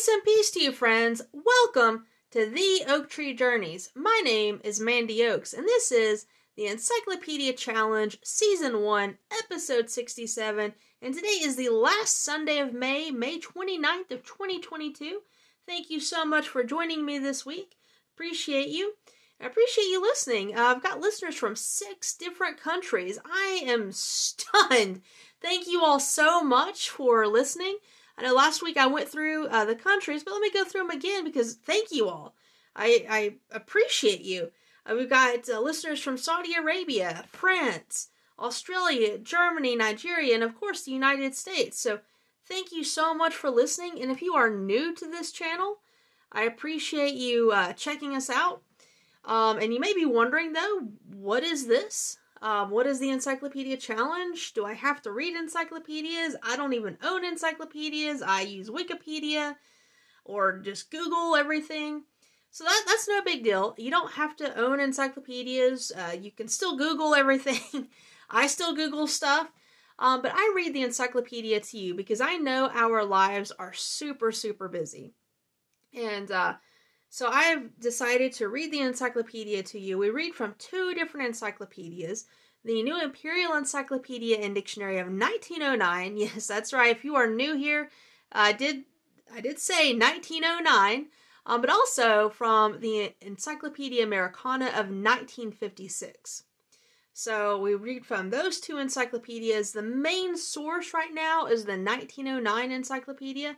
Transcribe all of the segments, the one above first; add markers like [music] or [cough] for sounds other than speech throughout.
Grace and peace to you, friends. Welcome to the Oak Tree Journeys. My name is Mandy Oaks, and this is the Encyclopedia Challenge Season 1, Episode 67. And today is the last Sunday of May, May 29th of 2022. Thank you so much for joining me this week. Appreciate you. I appreciate you listening. Uh, I've got listeners from six different countries. I am [laughs] stunned. Thank you all so much for listening. I know last week I went through uh, the countries, but let me go through them again because thank you all. I, I appreciate you. Uh, we've got uh, listeners from Saudi Arabia, France, Australia, Germany, Nigeria, and of course the United States. So thank you so much for listening. And if you are new to this channel, I appreciate you uh, checking us out. Um, and you may be wondering though, what is this? Um, what is the Encyclopedia Challenge? Do I have to read encyclopedias? I don't even own encyclopedias. I use Wikipedia or just Google everything. So that that's no big deal. You don't have to own encyclopedias. Uh, you can still Google everything. [laughs] I still Google stuff. Um, but I read the encyclopedia to you because I know our lives are super, super busy. And uh, so I've decided to read the encyclopedia to you. We read from two different encyclopedias the New Imperial Encyclopedia and Dictionary of 1909. [laughs] Yes, that's right. If you are new here, I did I did say 1909, um, but also from the Encyclopedia Americana of 1956. So we read from those two encyclopedias. The main source right now is the 1909 encyclopedia,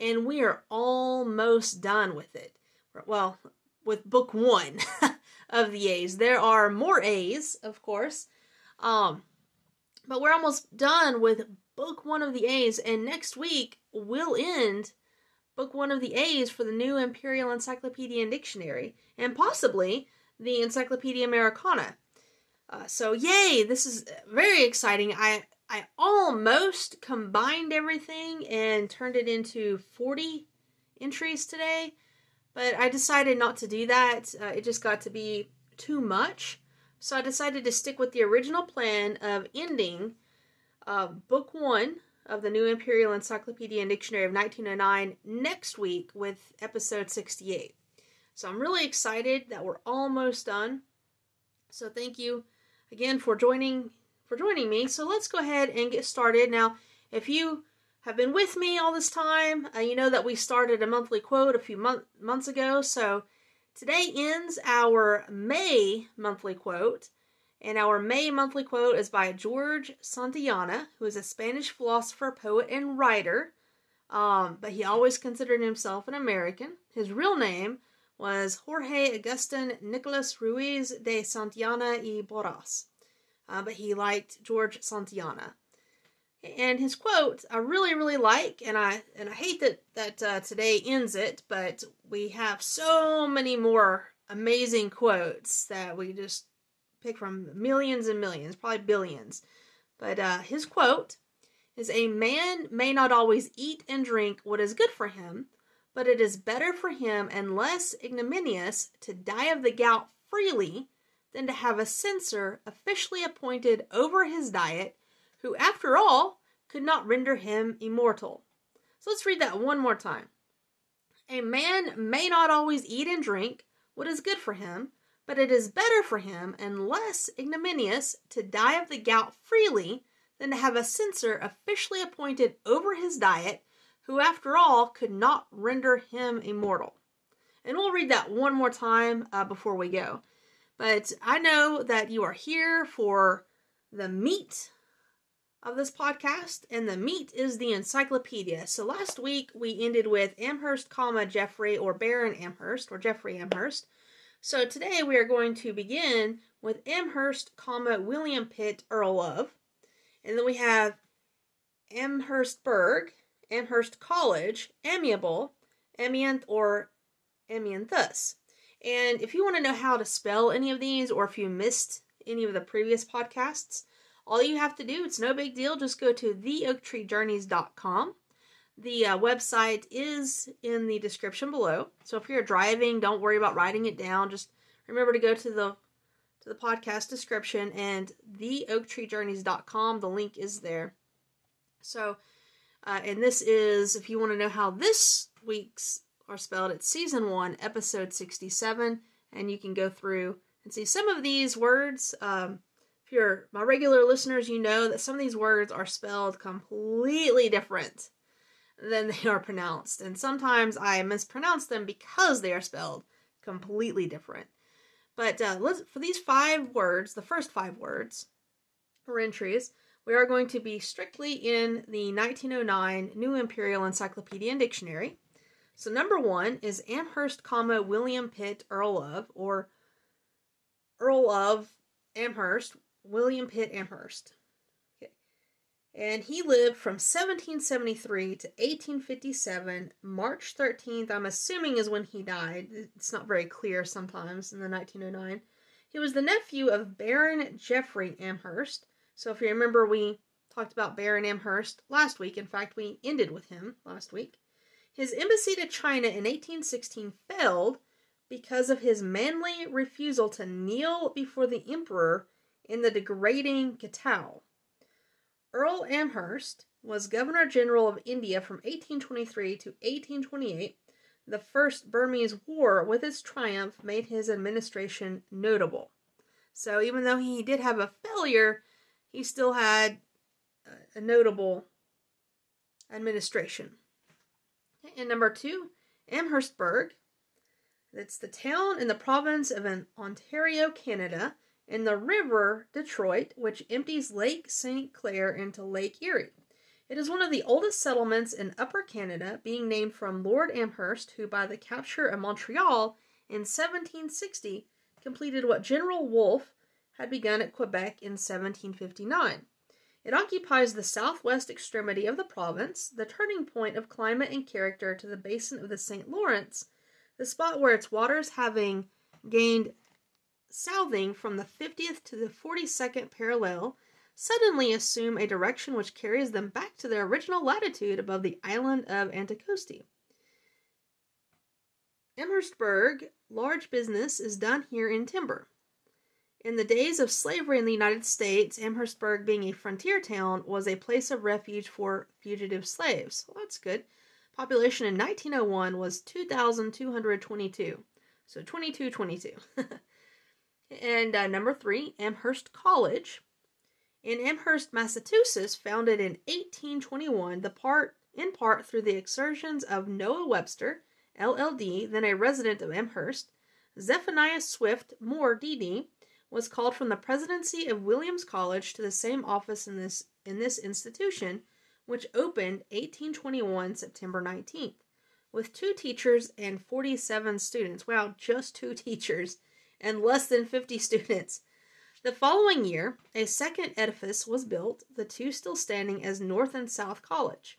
and we are almost done with it well, with book one [laughs] of the A's. There are more A's, of course. Um, but we're almost done with book one of the A's, and next week we'll end book one of the A's for the new Imperial Encyclopedia and Dictionary, and possibly the Encyclopedia Americana. Uh, so yay! This is very exciting. I I almost combined everything and turned it into forty entries today. But I decided not to do that. Uh, it just got to be too much. So I decided to stick with the original plan of ending uh, book one of the New Imperial Encyclopedia and Dictionary of 1909 next week with episode 68. So I'm really excited that we're almost done. So thank you again for joining for joining me. So let's go ahead and get started. Now, if you have been with me all this time. Uh, you know that we started a monthly quote a few month, months ago, so today ends our May monthly quote. And our May monthly quote is by George Santayana, who is a Spanish philosopher, poet, and writer. Um, but he always considered himself an American. His real name was Jorge Agustin Nicolas Ruiz de Santayana y Borras. Uh, but he liked George Santayana. And his quote I really really like, and I and I hate that that uh, today ends it, but we have so many more amazing quotes that we just pick from millions and millions, probably billions. But uh, his quote is: "A man may not always eat and drink what is good for him, but it is better for him and less ignominious to die of the gout freely." Than to have a censor officially appointed over his diet who, after all, could not render him immortal. So let's read that one more time. A man may not always eat and drink what is good for him, but it is better for him and less ignominious to die of the gout freely than to have a censor officially appointed over his diet, who, after all, could not render him immortal. And we'll read that one more time uh, before we go. But I know that you are here for the meat of this podcast, and the meat is the encyclopedia. So last week we ended with Amherst, comma Jeffrey or Baron Amherst or Jeffrey Amherst. So today we are going to begin with Amherst, comma William Pitt, Earl of, and then we have Amherstburg, Amherst College, Amiable, Amianth or Amianthus. And if you want to know how to spell any of these, or if you missed any of the previous podcasts, all you have to do, it's no big deal, just go to theoaktreejourneys.com. The uh, website is in the description below. So if you're driving, don't worry about writing it down. Just remember to go to the to the podcast description and theoaktreejourneys.com. The link is there. So, uh, and this is if you want to know how this week's are spelled. It's season one, episode 67, and you can go through and see some of these words. Um, you're my regular listeners, you know that some of these words are spelled completely different than they are pronounced. And sometimes I mispronounce them because they are spelled completely different. But uh, let's, for these five words, the first five words or entries, we are going to be strictly in the 1909 New Imperial Encyclopedia and Dictionary. So number one is Amherst, comma William Pitt, Earl of, or Earl of Amherst, William Pitt Amherst. Okay. And he lived from 1773 to 1857. March 13th, I'm assuming, is when he died. It's not very clear sometimes in the 1909. He was the nephew of Baron Geoffrey Amherst. So if you remember, we talked about Baron Amherst last week. In fact, we ended with him last week. His embassy to China in 1816 failed because of his manly refusal to kneel before the emperor in the degrading kowtow. Earl Amherst was Governor General of India from 1823 to 1828. The First Burmese War, with its triumph, made his administration notable. So, even though he did have a failure, he still had a notable administration. And number two, Amherstburg. That's the town in the province of Ontario, Canada, in the river Detroit, which empties Lake St. Clair into Lake Erie. It is one of the oldest settlements in Upper Canada, being named from Lord Amherst, who, by the capture of Montreal in 1760, completed what General Wolfe had begun at Quebec in 1759. It occupies the southwest extremity of the province, the turning point of climate and character to the basin of the St. Lawrence, the spot where its waters, having gained southing from the 50th to the 42nd parallel, suddenly assume a direction which carries them back to their original latitude above the island of Anticosti. Amherstburg, large business is done here in timber. In the days of slavery in the United States, Amherstburg, being a frontier town, was a place of refuge for fugitive slaves. Well, that's good. Population in 1901 was 2,222. So 2222. [laughs] and uh, number three, Amherst College. In Amherst, Massachusetts, founded in 1821, the part in part through the exertions of Noah Webster, LLD, then a resident of Amherst, Zephaniah Swift Moore, DD, was called from the presidency of Williams College to the same office in this in this institution, which opened 1821 September 19th, with two teachers and 47 students. Wow, just two [laughs] teachers and less than 50 [laughs] students. The following year, a second edifice was built, the two still standing as North and South College.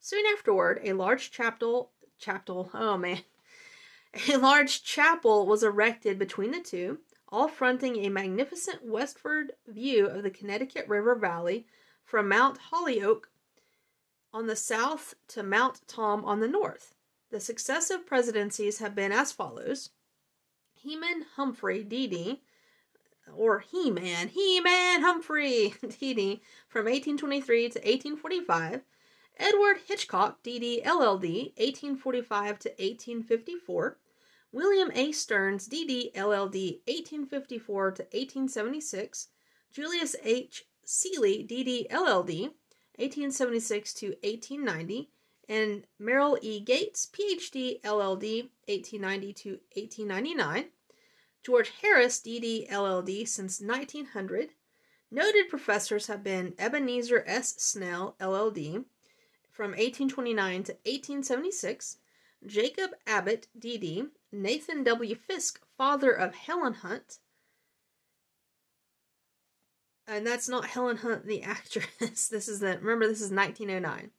Soon afterward, a large chapel chapel, oh man. [laughs] A large chapel was erected between the two, all fronting a magnificent westward view of the Connecticut River Valley from Mount Holyoke on the south to Mount Tom on the north. The successive presidencies have been as follows Heman Humphrey, D.D., or He Man, He Man Humphrey, [laughs] D.D., from 1823 to 1845. Edward Hitchcock, D.D., LLD, 1845 to 1854. William A. Stearns, D.D., LLD, 1854 to 1876, Julius H. Seelye, D.D., LLD, 1876 to 1890, and Merrill E. Gates, Ph.D., LLD, 1890 to 1899, George Harris, D.D., LLD, since 1900. Noted professors have been Ebenezer S. Snell, LLD, from 1829 to 1876, Jacob Abbott, D.D., Nathan W. Fiske, father of Helen Hunt. And that's not Helen Hunt, the [laughs] actress. this is the remember this is 1909.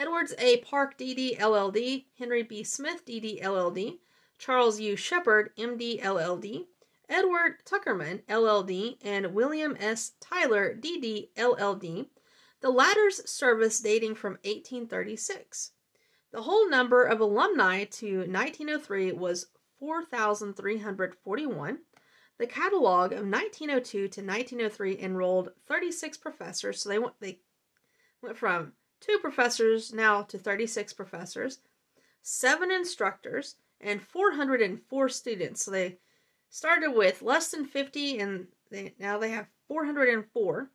Edwards A. Park, D.D. LLD, Henry B. Smith, D.D. LLD, Charles U. Shepard, M.D. LLD, Edward Tuckerman, LLD, and William S. Tyler, D.D. LLD, the latter's service dating from 1836. The whole number of alumni to 1903 was 4,341. The catalog of 1902 to 1903 enrolled 36 professors, so they went they went from two professors now to 36 professors. seven instructors, and 404 students. So they started with less than 50, and they, now they have 404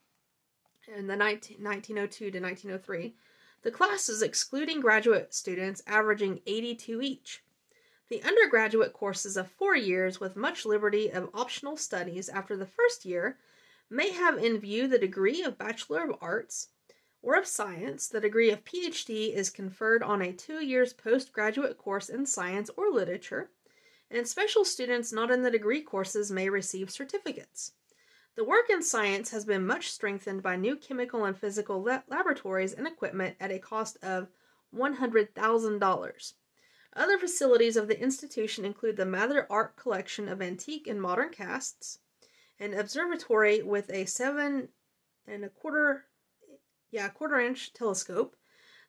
in the 19, 1902 to 1903. The classes, excluding graduate students, averaging 82 each. The undergraduate courses of four years with much liberty of optional studies after the first year may have in view the degree of Bachelor of Arts or of Science. The degree of PhD is conferred on a two years postgraduate course in science or literature, and special students not in the degree courses may receive certificates. The work in science has been much strengthened by new chemical and physical la- laboratories and equipment at a cost of $100,000. Other facilities of the institution include the Mather Art Collection of antique and modern casts, an observatory with a seven and a quarter, yeah, quarter inch telescope,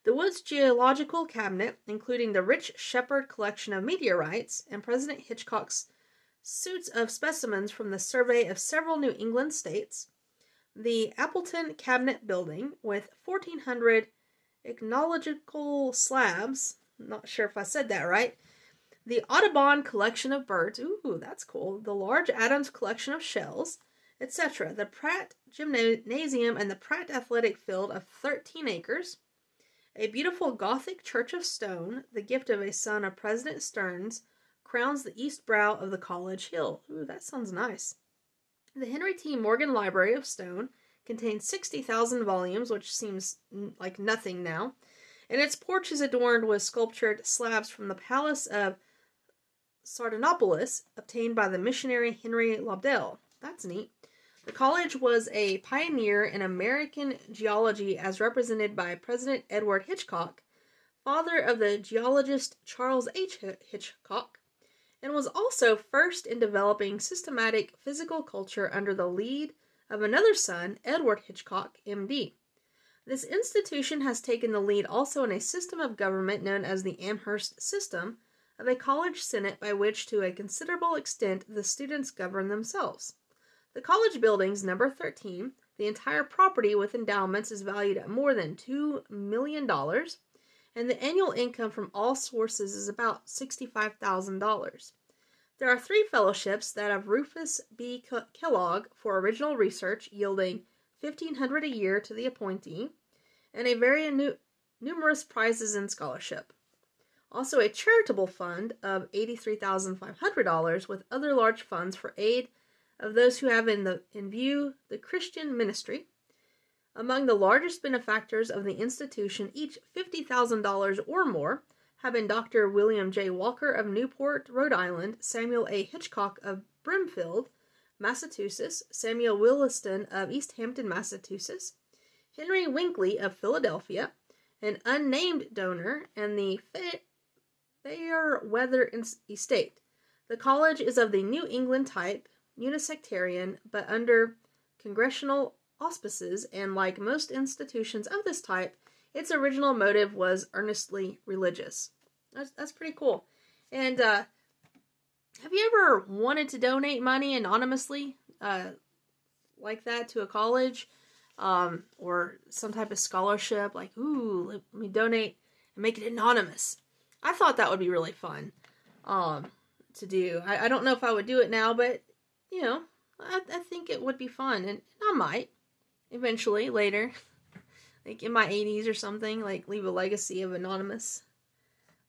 the Woods Geological Cabinet, including the rich Shepard collection of meteorites, and President Hitchcock's suits of specimens from the survey of several New England states, the Appleton Cabinet Building with 1,400 ichthyological slabs. not sure if I said that right. The Audubon collection of birds. Ooh, that's cool. The large Adams collection of shells, etc. The Pratt Gymnasium and the Pratt Athletic Field of 13 acres. A beautiful Gothic church of stone, the gift of a son of President Stearns, crowns the east brow of the college hill. Ooh, that sounds nice. The Henry T. Morgan Library of Stone contains 60,000 volumes, which seems like nothing now, and its porch is adorned with sculptured slabs from the palace of Sardanapalus, obtained by the missionary Henry Lobdell. That's neat. The college was a pioneer in American geology as represented by President Edward Hitchcock, father of the geologist Charles H. Hitchcock, and was also first in developing systematic physical culture under the lead of another son, Edward Hitchcock, MD. This institution has taken the lead also in a system of government known as the Amherst system of a college senate by which, to a considerable extent, the students govern themselves. The college buildings, number 13, the entire property with endowments is valued at more than $2 million and the annual income from all sources is about $65,000. There are three fellowships that of Rufus B. Kellogg for original research, yielding 1500 a year to the appointee, and a very nu- numerous prizes in scholarship. Also, a charitable fund of $83,500 with other large funds for aid of those who have in, the, in view the Christian ministry, among the largest benefactors of the institution, each $50,000 or more, have been Dr. William J. Walker of Newport, Rhode Island, Samuel A. Hitchcock of Brimfield, Massachusetts, Samuel Williston of East Hampton, Massachusetts, Henry Winkley of Philadelphia, an unnamed donor, and the Fayerweather Estate. The college is of the New England type, unisectarian, but under congressional auspices, and like most institutions of this type, its original motive was earnestly religious. That's, that's pretty cool. And uh, have you ever wanted to donate money anonymously uh, like that to a college um, or some type of scholarship? Like, ooh, let me donate and make it anonymous. I thought that would be really fun um, to do. I, I don't know if I would do it now, but you know, I, I think it would be fun, and I might eventually later, [laughs] like in my 80s or something, like leave a legacy of anonymous.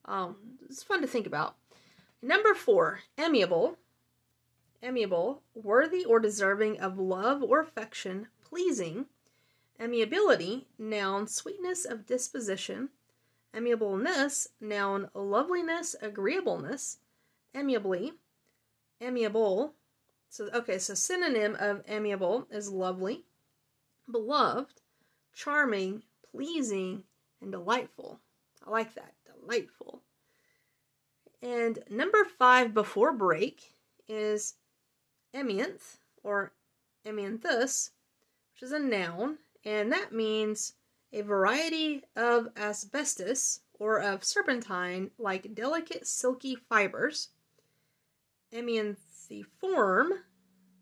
Um, it's fun to think about. Number four, amiable. Amiable, worthy or deserving of love or affection, pleasing. Amiability, noun, sweetness of disposition. Amiableness, noun, loveliness, agreeableness. Amiably, amiable. So, okay, so synonym of amiable is lovely beloved, charming, pleasing, and delightful. I like that. Delightful. And number five before break is amianth or amianthus, which is a noun, and that means a variety of asbestos or of serpentine like delicate silky fibers. Amianthiform,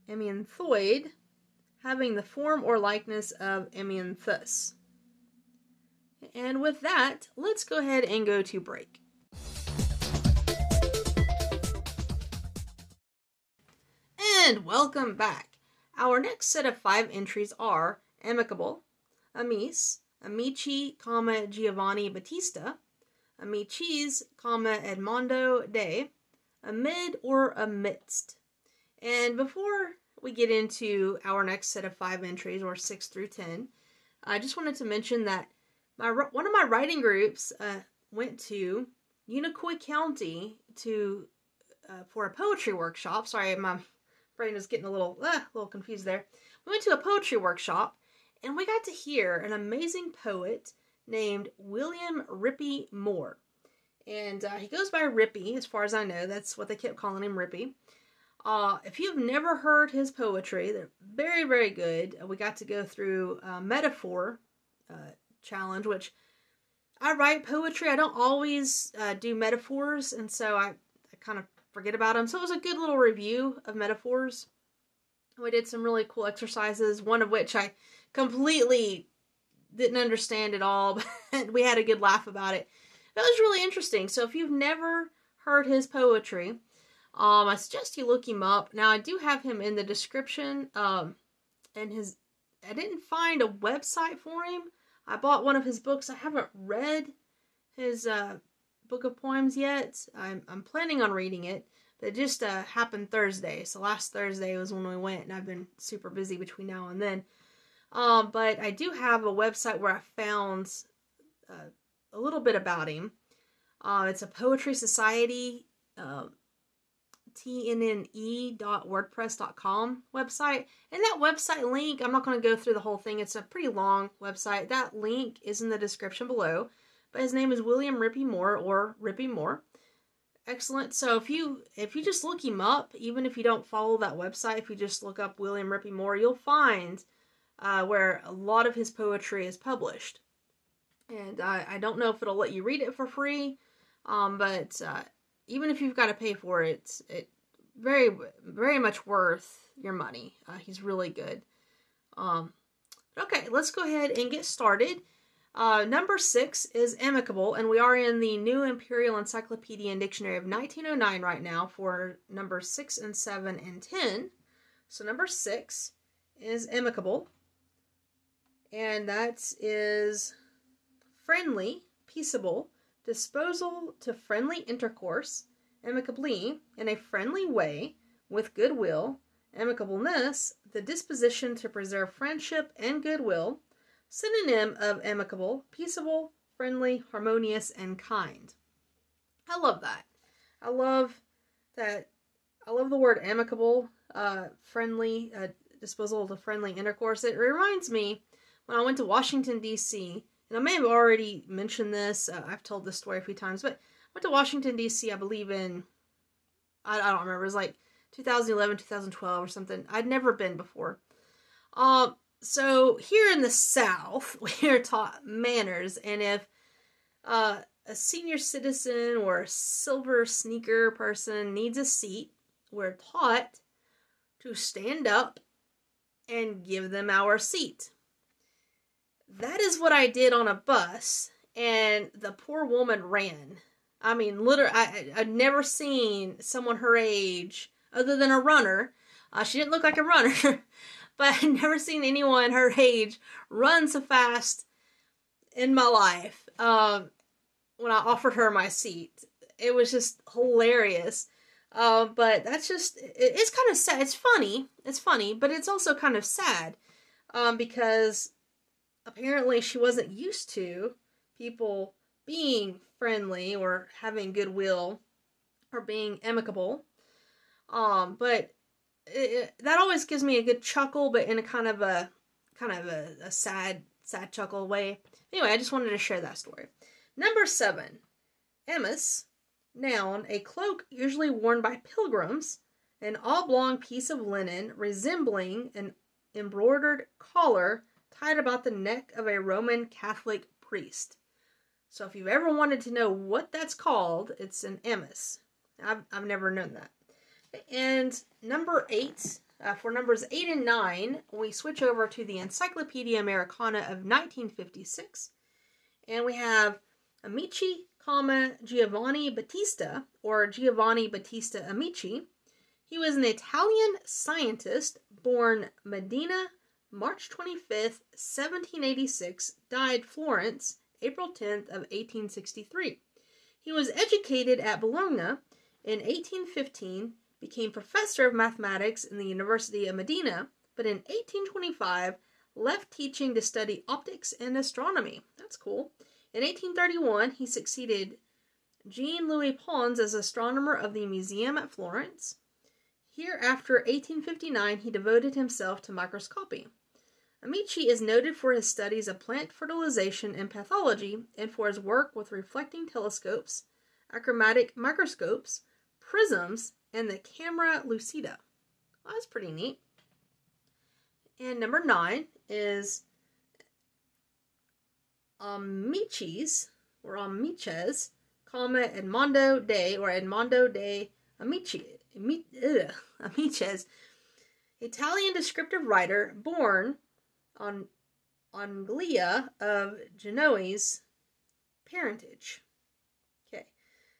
amianthoid having the form or likeness of amianthus. And with that, let's go ahead and go to break. And welcome back. Our next set of five entries are Amicable, Amice, Amici, comma, Giovanni Battista, Amicis, comma, Edmondo De, Amid or Amidst. And before we get into our next set of five entries, or six through ten, I just wanted to mention that my one of my writing groups uh, went to Unicoi County to uh, for a poetry workshop. Sorry, my brain is getting a little uh, a little confused there. We went to a poetry workshop, and we got to hear an amazing poet named William Rieppe Moore. And uh, he goes by Rieppe, as far as I know. That's what they kept calling him, Rieppe. Uh, if you've never heard his poetry, they're very, very good. Uh, we got to go through a metaphor uh, challenge, which I write poetry. I don't always uh, do metaphors, and so I, I kind of forget about them. So it was a good little review of metaphors. We did some really cool exercises, one of which I completely didn't understand at all, [laughs] but we had a good laugh about it. That was really interesting. So if you've never heard his poetry, um, I suggest you look him up. Now I do have him in the description. Um, and his I didn't find a website for him. I bought one of his books. I haven't read his uh, book of poems yet. I'm I'm planning on reading it. But it just uh, happened Thursday. So last Thursday was when we went, and I've been super busy between now and then. Um, but I do have a website where I found uh, a little bit about him. Uh, it's a poetry society, uh, tnne.wordpress.com website. And that website link, I'm not going to go through the whole thing. It's a pretty long website. That link is in the description below. But his name is William Rieppe Moore or Rieppe Moore. Excellent. So if you if you just look him up, even if you don't follow that website, if you just look up William Rieppe Moore, you'll find uh, where a lot of his poetry is published and I, I don't know if it'll let you read it for free, um, but uh, even if you've got to pay for it, it's it very very much worth your money. Uh, he's really good. Um, okay, let's go ahead and get started. Uh, number six is amicable, and we are in the New Imperial Encyclopedia and Dictionary of 1909 right now for number six and seven and ten. So number six is amicable, and that is friendly, peaceable, disposal to friendly intercourse, amicably, in a friendly way, with goodwill, amicableness, the disposition to preserve friendship and goodwill, synonym of amicable, peaceable, friendly, harmonious, and kind. I love that. I love that. I love the word amicable, uh, friendly, uh, disposal to friendly intercourse. It reminds me when I went to Washington, D.C and I may have already mentioned this. Uh, I've told this story a few times, but I went to Washington D.C. I believe in I, I don't remember. It was like 2011, 2012 or something. I'd never been before. Um, so here in the South, [laughs] we are taught manners, and if uh, a senior citizen or a silver sneaker person needs a seat, we're taught to stand up and give them our seat that is what I did on a bus, and the poor woman ran. I mean, literally, I, I'd never seen someone her age, other than a runner. Uh, she didn't look like a runner, [laughs] but I'd never seen anyone her age run so fast in my life. Um, when I offered her my seat, it was just hilarious. Uh, but that's just, it, it's kind of sad. It's funny. It's funny, but it's also kind of sad um, because apparently she wasn't used to people being friendly or having goodwill or being amicable. Um, but it, that always gives me a good chuckle, but in a kind of a kind of a, a sad, sad chuckle way. Anyway, I just wanted to share that story. Number seven, amice, noun, a cloak usually worn by pilgrims, an oblong piece of linen resembling an embroidered collar tied about the neck of a Roman Catholic priest. So if you've ever wanted to know what that's called, it's an amice. I've, I've never known that. And number eight, uh, for numbers eight and nine, we switch over to the Encyclopedia Americana of 1956. And we have Amici, comma, Giovanni Battista, or Giovanni Battista Amici. He was an Italian scientist born Modena, March 25th, 1786, died Florence, April 10th of 1863. He was educated at Bologna in 1815, became professor of mathematics in the University of Modena, but in 1825 left teaching to study optics and astronomy. That's cool. In 1831, he succeeded Jean Louis Pons as astronomer of the museum at Florence. Here, after 1859, he devoted himself to microscopy. Amici is noted for his studies of plant fertilization and pathology and for his work with reflecting telescopes, achromatic microscopes, prisms, and the camera lucida. Well, that's pretty neat. And number nine is Amicis or Amiches, comma Edmondo de or Edmondo de Amici, Amiches, [laughs] Italian descriptive writer born on Anglia of Genoese parentage. Okay,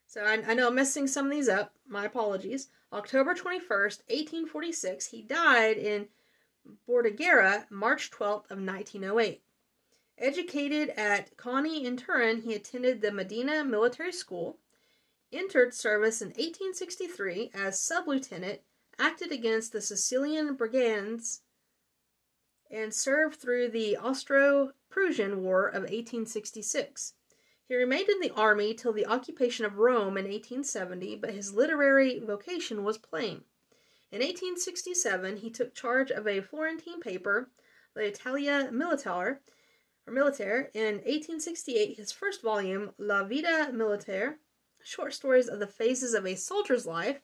so I, I know I'm messing some of these up. My apologies. October 21st, 1846, he died in Bordighera, March 12th of 1908. Educated at Coni in Turin, he attended the Medina Military School, entered service in 1863 as sub-lieutenant, acted against the Sicilian brigands and served through the Austro-Prussian War of 1866. He remained in the army till the occupation of Rome in 1870, but his literary vocation was plain. In 1867, he took charge of a Florentine paper, L'Italia Militare, or Militaire. In 1868, his first volume, La Vita Militaire, short stories of the phases of a soldier's life,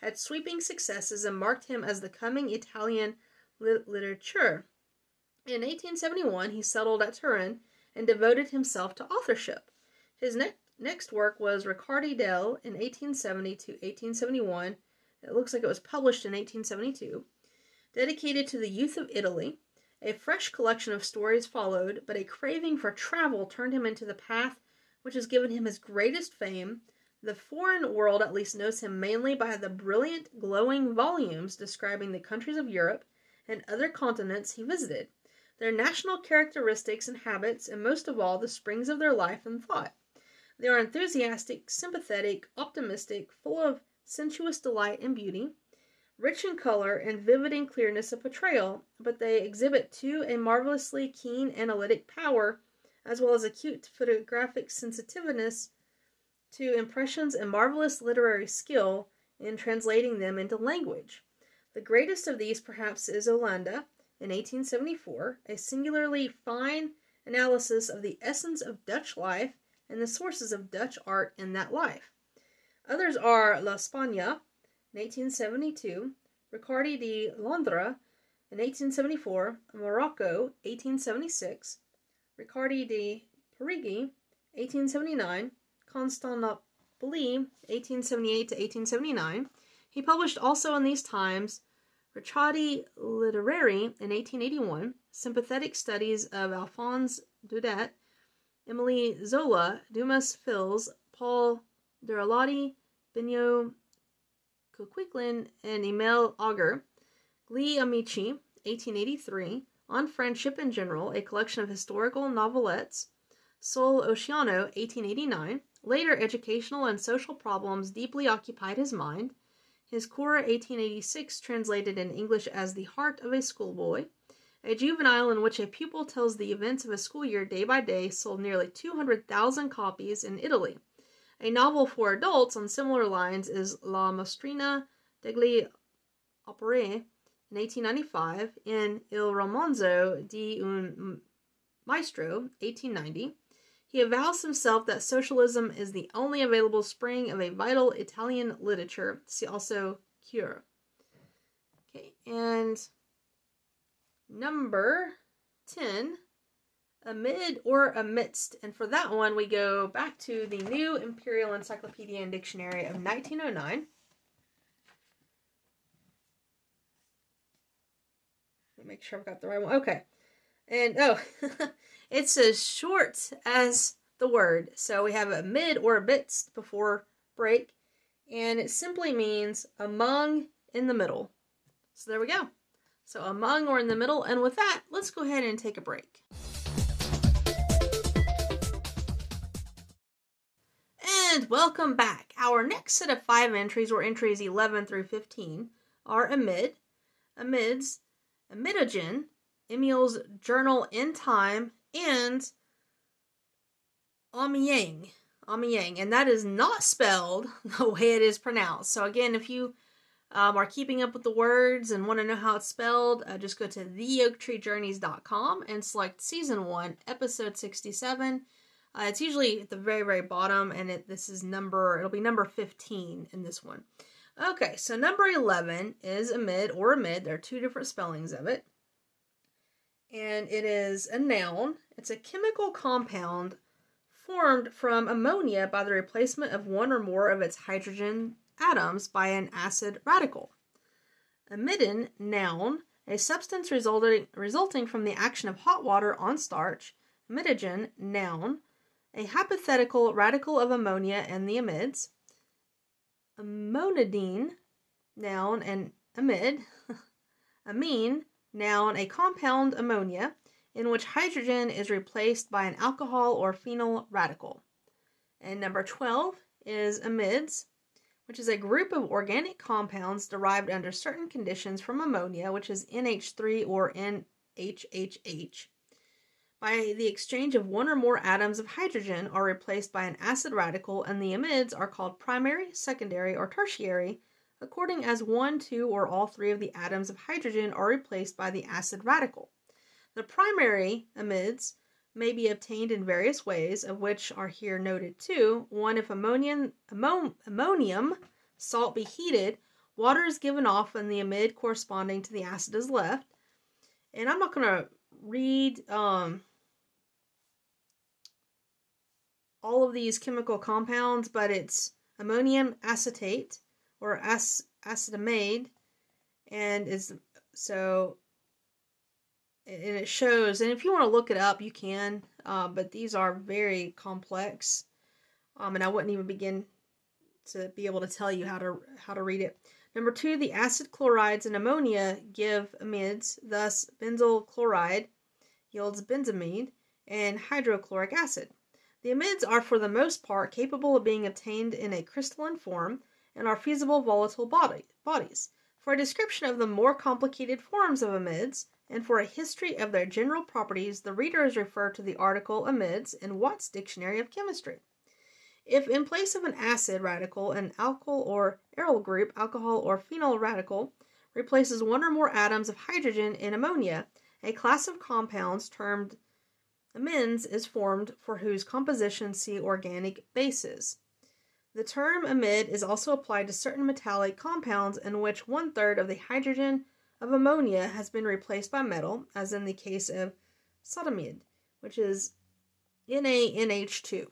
had sweeping successes and marked him as the coming Italian literature. In 1871, he settled at Turin and devoted himself to authorship. His ne- next work was Riccardi del in 1870 to 1871. It looks like it was published in 1872. Dedicated to the youth of Italy, a fresh collection of stories followed, but a craving for travel turned him into the path which has given him his greatest fame. The foreign world at least knows him mainly by the brilliant, glowing volumes describing the countries of Europe and other continents he visited their national characteristics and habits, and most of all, the springs of their life and thought. They are enthusiastic, sympathetic, optimistic, full of sensuous delight and beauty, rich in color and vivid in clearness of portrayal, but they exhibit too a marvelously keen analytic power, as well as acute photographic sensitiveness to impressions and marvelous literary skill in translating them into language. The greatest of these, perhaps, is Olanda, in 1874, a singularly fine analysis of the essence of Dutch life and the sources of Dutch art in that life. Others are La Spagna, in 1872, Riccardi di Londra, in 1874, Morocco, 1876, Riccardi di Parigi, 1879, Constantinople, 1878 to 1879. He published also in these times Ricciardi Literari in 1881, sympathetic studies of Alphonse Daudet, Emile Zola, Dumas Fils, Paul Durilotti, Benio Coquelin, and Emile Augier, Gli Amici, 1883, On Friendship in General, a collection of historical novelettes, Sol Oceano, 1889. Later, educational and social problems deeply occupied his mind. His Cuore 1886, translated in English as The Heart of a Schoolboy, a juvenile in which a pupil tells the events of a school year day by day, sold nearly 200,000 copies in Italy. A novel for adults on similar lines is La Mostrina degli Opere in 1895 in Il Romanzo di un Maestro 1890. He avows himself that socialism is the only available spring of a vital Italian literature. See also Cure. Okay, and number 10, amid or amidst. And for that one, we go back to the New Imperial Encyclopedia and Dictionary of 1909. Let me make sure I've got the right one. Okay. And oh, [laughs] it's as short as the word. So we have a mid or a bit before break, and it simply means among, in the middle. So there we go. So among or in the middle. And with that, let's go ahead and take a break. And welcome back. Our next set of five entries, or entries 11 through 15, are amid, amides, amidogen, Amiel's journal in time, and Amyang. Amyang. And that is not spelled [laughs] the way it is pronounced. So again, if you um, are keeping up with the words and want to know how it's spelled, uh, just go to theoaktreejourneys.com and select season one, episode 67. Uh, it's usually at the very, very bottom, and it, this is number, it'll be number 15 in this one. Okay, so number 11 is amid or amid. There are two different spellings of it. And it is a noun. It's a chemical compound formed from ammonia by the replacement of one or more of its hydrogen atoms by an acid radical. Amidin, noun, a substance resulting, resulting from the action of hot water on starch. Amidogen, noun, a hypothetical radical of ammonia and the amides. Ammonidine, noun, and amide. [laughs] Amine, noun, a compound ammonia in which hydrogen is replaced by an alcohol or phenyl radical. And number 12 is amides, which is a group of organic compounds derived under certain conditions from ammonia, which is NH3 or NHHH. By the exchange of one or more atoms of hydrogen are replaced by an acid radical, and the amides are called primary, secondary, or tertiary, according as one, two, or all three of the atoms of hydrogen are replaced by the acid radical. The primary amides may be obtained in various ways, of which are here noted two. One, if ammonium, ammonium salt be heated, water is given off and the amide corresponding to the acid is left. And I'm not going to read um, all of these chemical compounds, but it's ammonium acetate or ac- acetamide, and is so and it shows and if you want to look it up you can uh, but these are very complex um, and i wouldn't even begin to be able to tell you how to how to read it. Number two the acid chlorides and ammonia give amides thus benzyl chloride yields benzamide and hydrochloric acid. The amides are for the most part capable of being obtained in a crystalline form and are feasible volatile body, bodies. For a description of the more complicated forms of amides and for a history of their general properties, the reader is referred to the article Amides in Watt's Dictionary of Chemistry. If in place of an acid radical, an alkyl or aryl group, alcohol or phenyl radical, replaces one or more atoms of hydrogen in ammonia, a class of compounds termed amines is formed for whose composition see organic bases. The term amide is also applied to certain metallic compounds in which one third of the hydrogen of ammonia has been replaced by metal, as in the case of sodamide, which is NaNH2.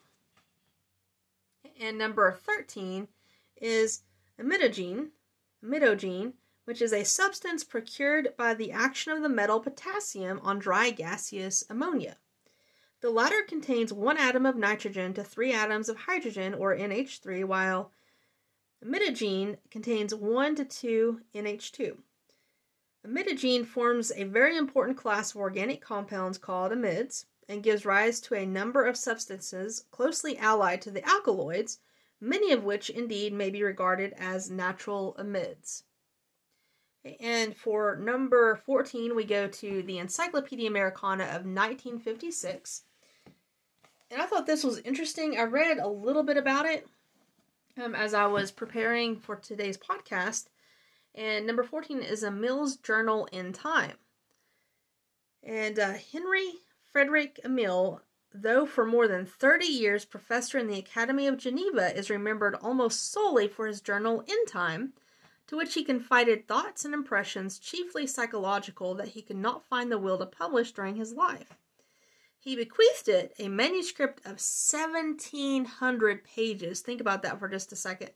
And number 13 is amidogen, amidogen, which is a substance procured by the action of the metal potassium on dry gaseous ammonia. The latter contains one atom of nitrogen to three atoms of hydrogen, or NH3, while amidogen contains one to two NH2. Amidogen forms a very important class of organic compounds called amides and gives rise to a number of substances closely allied to the alkaloids, many of which indeed may be regarded as natural amides. And for number 14, we go to the Encyclopedia Americana of 1956. And I thought this was interesting. I read a little bit about it um, as I was preparing for today's podcast. And number 14 is Amiel's Journal in Time. And uh, Henry Frederick Amiel, though for more than 30 years professor in the Academy of Geneva, is remembered almost solely for his journal in time, to which he confided thoughts and impressions, chiefly psychological, that he could not find the will to publish during his life. He bequeathed it a manuscript of 1,700 pages. Think about that for just a second.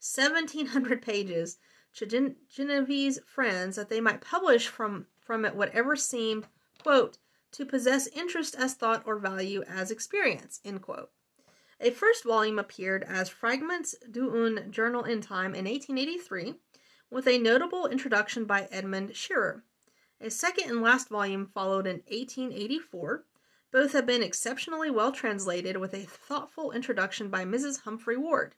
1,700 pages to Genevieve's friends that they might publish from, from it whatever seemed, quote, to possess interest as thought or value as experience, end quote. A first volume appeared as Fragments d'un Journal intime in 1883, with a notable introduction by Edmond Scherer. A second and last volume followed in 1884. Both have been exceptionally well translated, with a thoughtful introduction by Mrs. Humphry Ward.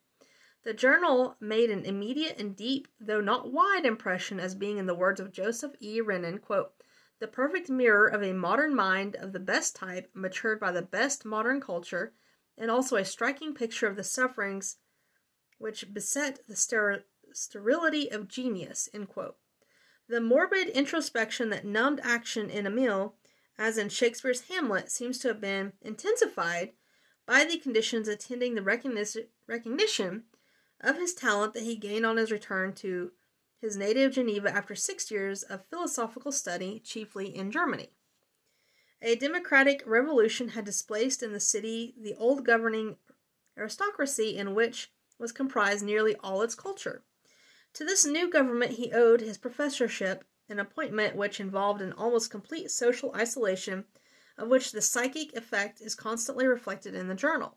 The journal made an immediate and deep, though not wide, impression as being, in the words of Joseph E. Renan, quote, the perfect mirror of a modern mind of the best type, matured by the best modern culture, and also a striking picture of the sufferings which beset the ster- sterility of genius. The morbid introspection that numbed action in Amiel, as in Shakespeare's Hamlet, seems to have been intensified by the conditions attending the recognition, recognition of his talent that he gained on his return to his native Geneva after six years of philosophical study, chiefly in Germany. A democratic revolution had displaced in the city the old governing aristocracy in which was comprised nearly all its culture. To this new government he owed his professorship, an appointment which involved an almost complete social isolation, of which the psychic effect is constantly reflected in the journal.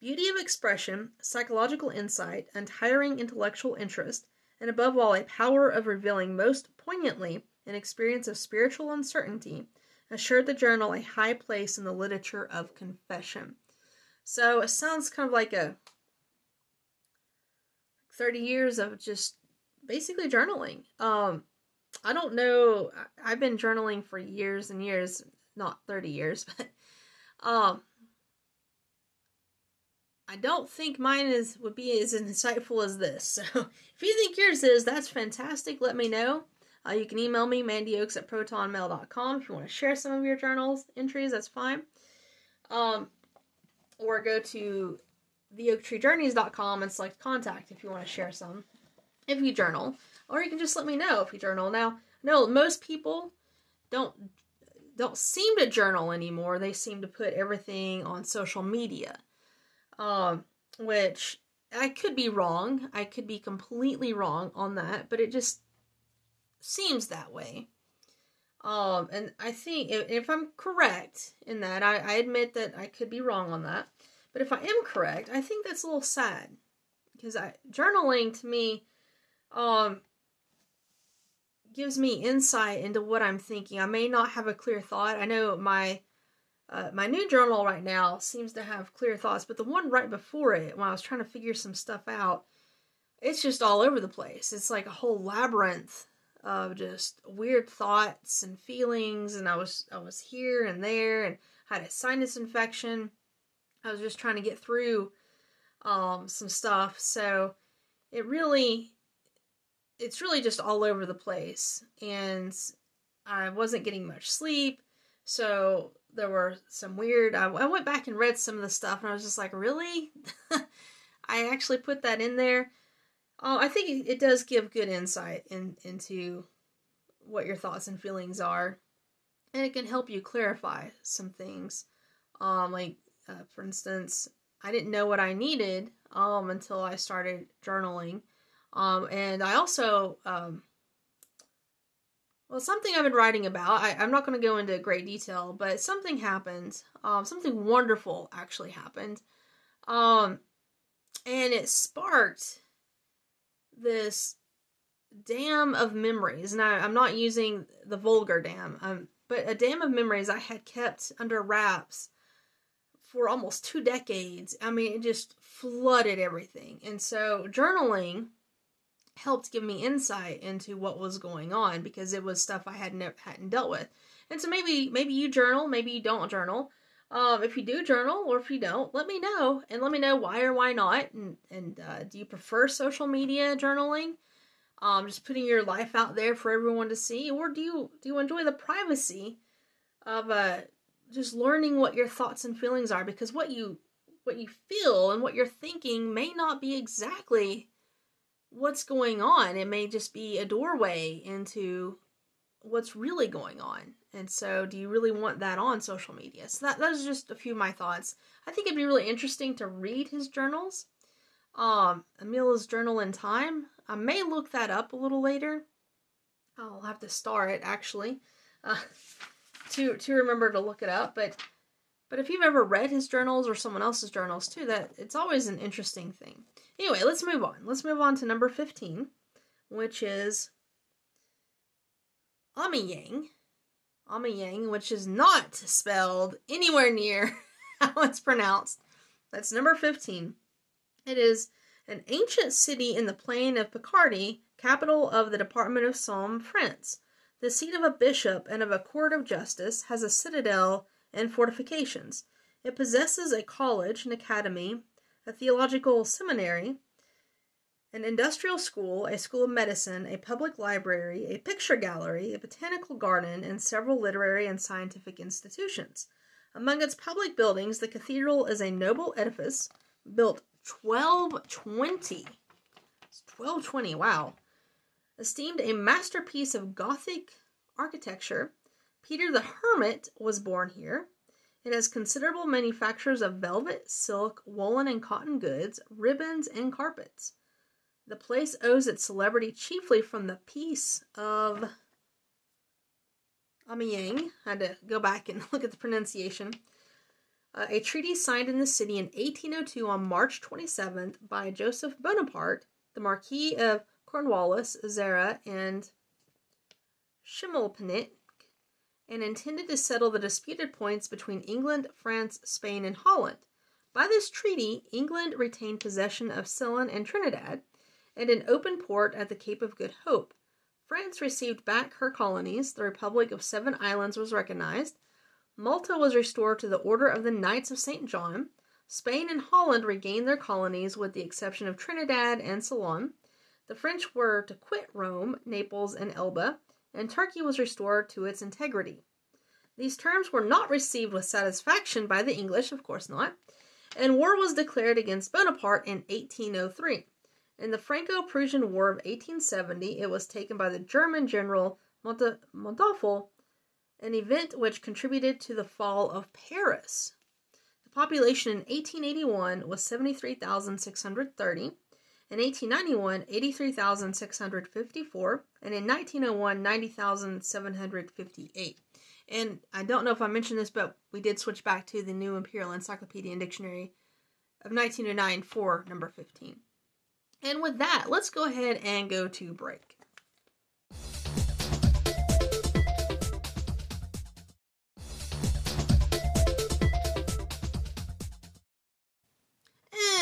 Beauty of expression, psychological insight, untiring intellectual interest, and above all, a power of revealing most poignantly an experience of spiritual uncertainty, assured the journal a high place in the literature of confession. So it sounds kind of like a 30 years of just basically journaling. Um, I don't know. I've been journaling for years and years, not 30 years, [laughs] but um, I don't think mine is would be as insightful as this. [laughs] So if you think yours is, that's fantastic. Let me know. Uh, you can email me, mandyoaks at protonmail.com if you want to share some of your journals entries, that's fine. Um, or go to theoaktreejourneys.com and select contact if you want to share some if you journal. Or you can just let me know if you journal. Now, no, most people don't don't seem to journal anymore. They seem to put everything on social media. Um, which I could be wrong. I could be completely wrong on that, but it just seems that way. Um, and I think if, if I'm correct in that, I, I admit that I could be wrong on that. But if I am correct, I think that's a little sad because I journaling to me, um, gives me insight into what I'm thinking. I may not have a clear thought. I know my uh, my new journal right now seems to have clear thoughts, but the one right before it, when I was trying to figure some stuff out, it's just all over the place. It's like a whole labyrinth of just weird thoughts and feelings, and I was I was here and there, and had a sinus infection. I was just trying to get through um, some stuff, so it really it's really just all over the place, and I wasn't getting much sleep. So there were some weird. I, I went back and read some of the stuff, and I was just like, really? [laughs] I actually put that in there. Oh, I think it, does give good insight in, into what your thoughts and feelings are, and it can help you clarify some things. Um, like uh, for instance, I didn't know what I needed um until I started journaling, um, and I also um well, something I've been writing about. I, am not going to go into great detail, but something happened. Um, something wonderful actually happened. Um, and it sparked this dam of memories. And I, am not using the vulgar dam, um, but a dam of memories I had kept under wraps for almost two decades. I mean, it just flooded everything. And so journaling helped give me insight into what was going on because it was stuff I hadn't hadn't dealt with. And so maybe maybe you journal, maybe you don't journal. Um, if you do journal or if you don't, let me know and let me know why or why not. And and uh, do you prefer social media journaling? Um, just putting your life out there for everyone to see, or do you do you enjoy the privacy of uh just learning what your thoughts and feelings are? Because what you what you feel and what you're thinking may not be exactly what's going on. It may just be a doorway into what's really going on. And so, do you really want that on social media? So, that, those are just a few of my thoughts. I think it'd be really interesting to read his journals. Um, Journal intime. I may look that up a little later. I'll have to star it actually uh, [laughs] to to remember to look it up. But but if you've ever read his journals or someone else's journals too, that it's always an interesting thing. Anyway, let's move on. Let's move on to number 15, which is Amiens. Amiens, which is not spelled anywhere near [laughs] how it's pronounced. That's number 15. It is an ancient city in the plain of Picardy, capital of the department of Somme, France. The seat of a bishop and of a court of justice has a citadel and fortifications. It possesses a college, an academy, a theological seminary, an industrial school, a school of medicine, a public library, a picture gallery, a botanical garden, and several literary and scientific institutions. Among its public buildings, the cathedral is a noble edifice built 1220. It's 1220, wow. Esteemed a masterpiece of Gothic architecture, Peter the Hermit was born here. It has considerable manufactures of velvet, silk, woolen and cotton goods, ribbons, and carpets. The place owes its celebrity chiefly from the peace of Amiens. I had to go back and [laughs] look at the pronunciation. Uh, a treaty signed in the city in 1802 on March 27th by Joseph Bonaparte, the Marquis of Cornwallis, Zara, and Schimmelpenninck, and intended to settle the disputed points between England, France, Spain, and Holland. By this treaty, England retained possession of Ceylon and Trinidad, and an open port at the Cape of Good Hope. France received back her colonies, the Republic of Seven Islands was recognized, Malta was restored to the Order of the Knights of St. John, Spain and Holland regained their colonies with the exception of Trinidad and Ceylon. The French were to quit Rome, Naples, and Elba, and Turkey was restored to its integrity. These terms were not received with satisfaction by the English, of course not, and war was declared against Bonaparte in 1803. In the Franco Prussian War of 1870, it was taken by the German general Manteuffel, an event which contributed to the fall of Paris. The population in 1881 was 73,630. In 1891, 83,654, and in 1901, 90,758. And I don't know if I mentioned this, but we did switch back to the New Imperial Encyclopedia and Dictionary of 1909 for number 15. And with that, let's go ahead and go to break.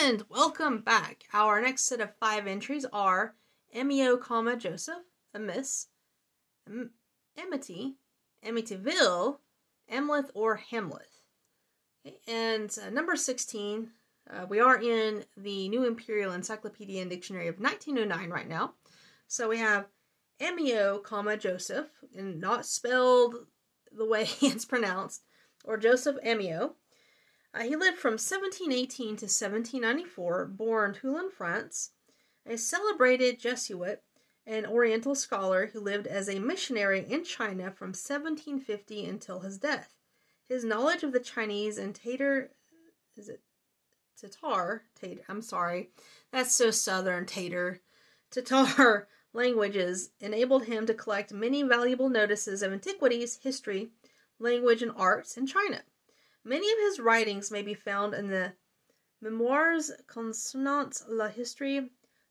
And welcome back. Our next set of five entries are Amiot, comma Joseph, Amiss, Amity, Amityville, Amleth, or Hamlet. And uh, number 16 uh, we are in the New Imperial Encyclopedia and Dictionary of 1909 right now. So we have Amiot, comma Joseph, and not spelled the way [laughs] it's pronounced, or Joseph Amiot. Uh, he lived from 1718 to 1794, born Toulon, France, a celebrated Jesuit and Oriental scholar who lived as a missionary in China from 1750 until his death. His knowledge of the Chinese and Tatar, is it Tatar, Tatar, I'm sorry, that's so southern, Tatar, Tatar [laughs] languages enabled him to collect many valuable notices of antiquities, history, language, and arts in China. Many of his writings may be found in the Memoires concernant la histoire,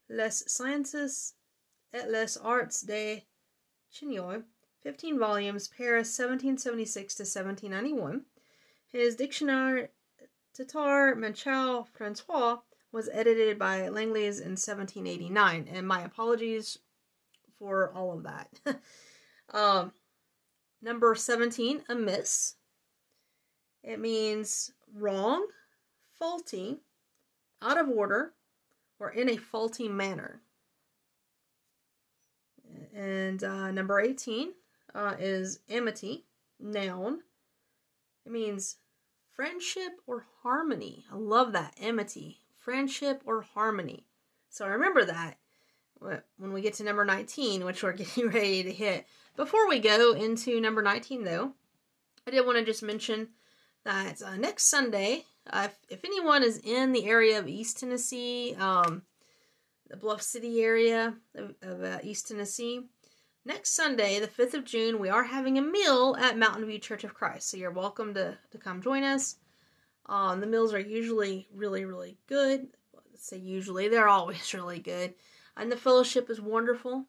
les sciences et les arts de Chinois, 15 volumes, Paris, 1776 to 1791. His Dictionnaire Tatar Manchow Francois was edited by Langles in 1789, and my apologies for all of that. [laughs] um, number 17, amiss. It means wrong, faulty, out of order, or in a faulty manner. And uh, number 18 uh, is amity, noun. It means friendship or harmony. I love that. Amity, friendship or harmony. So I remember that when we get to number 19, which we're [laughs] getting ready to hit. Before we go into number 19, though, I did want to just mention that uh, next Sunday, uh, if, if, anyone is in the area of East Tennessee, um, the Bluff City area of, of uh, East Tennessee, next Sunday, the 5th of June, we are having a meal at Mountain View Church of Christ. So you're welcome to, to come join us. Um, the meals are usually really, really good. Let's say usually, they're always [laughs] really good. and the fellowship is wonderful.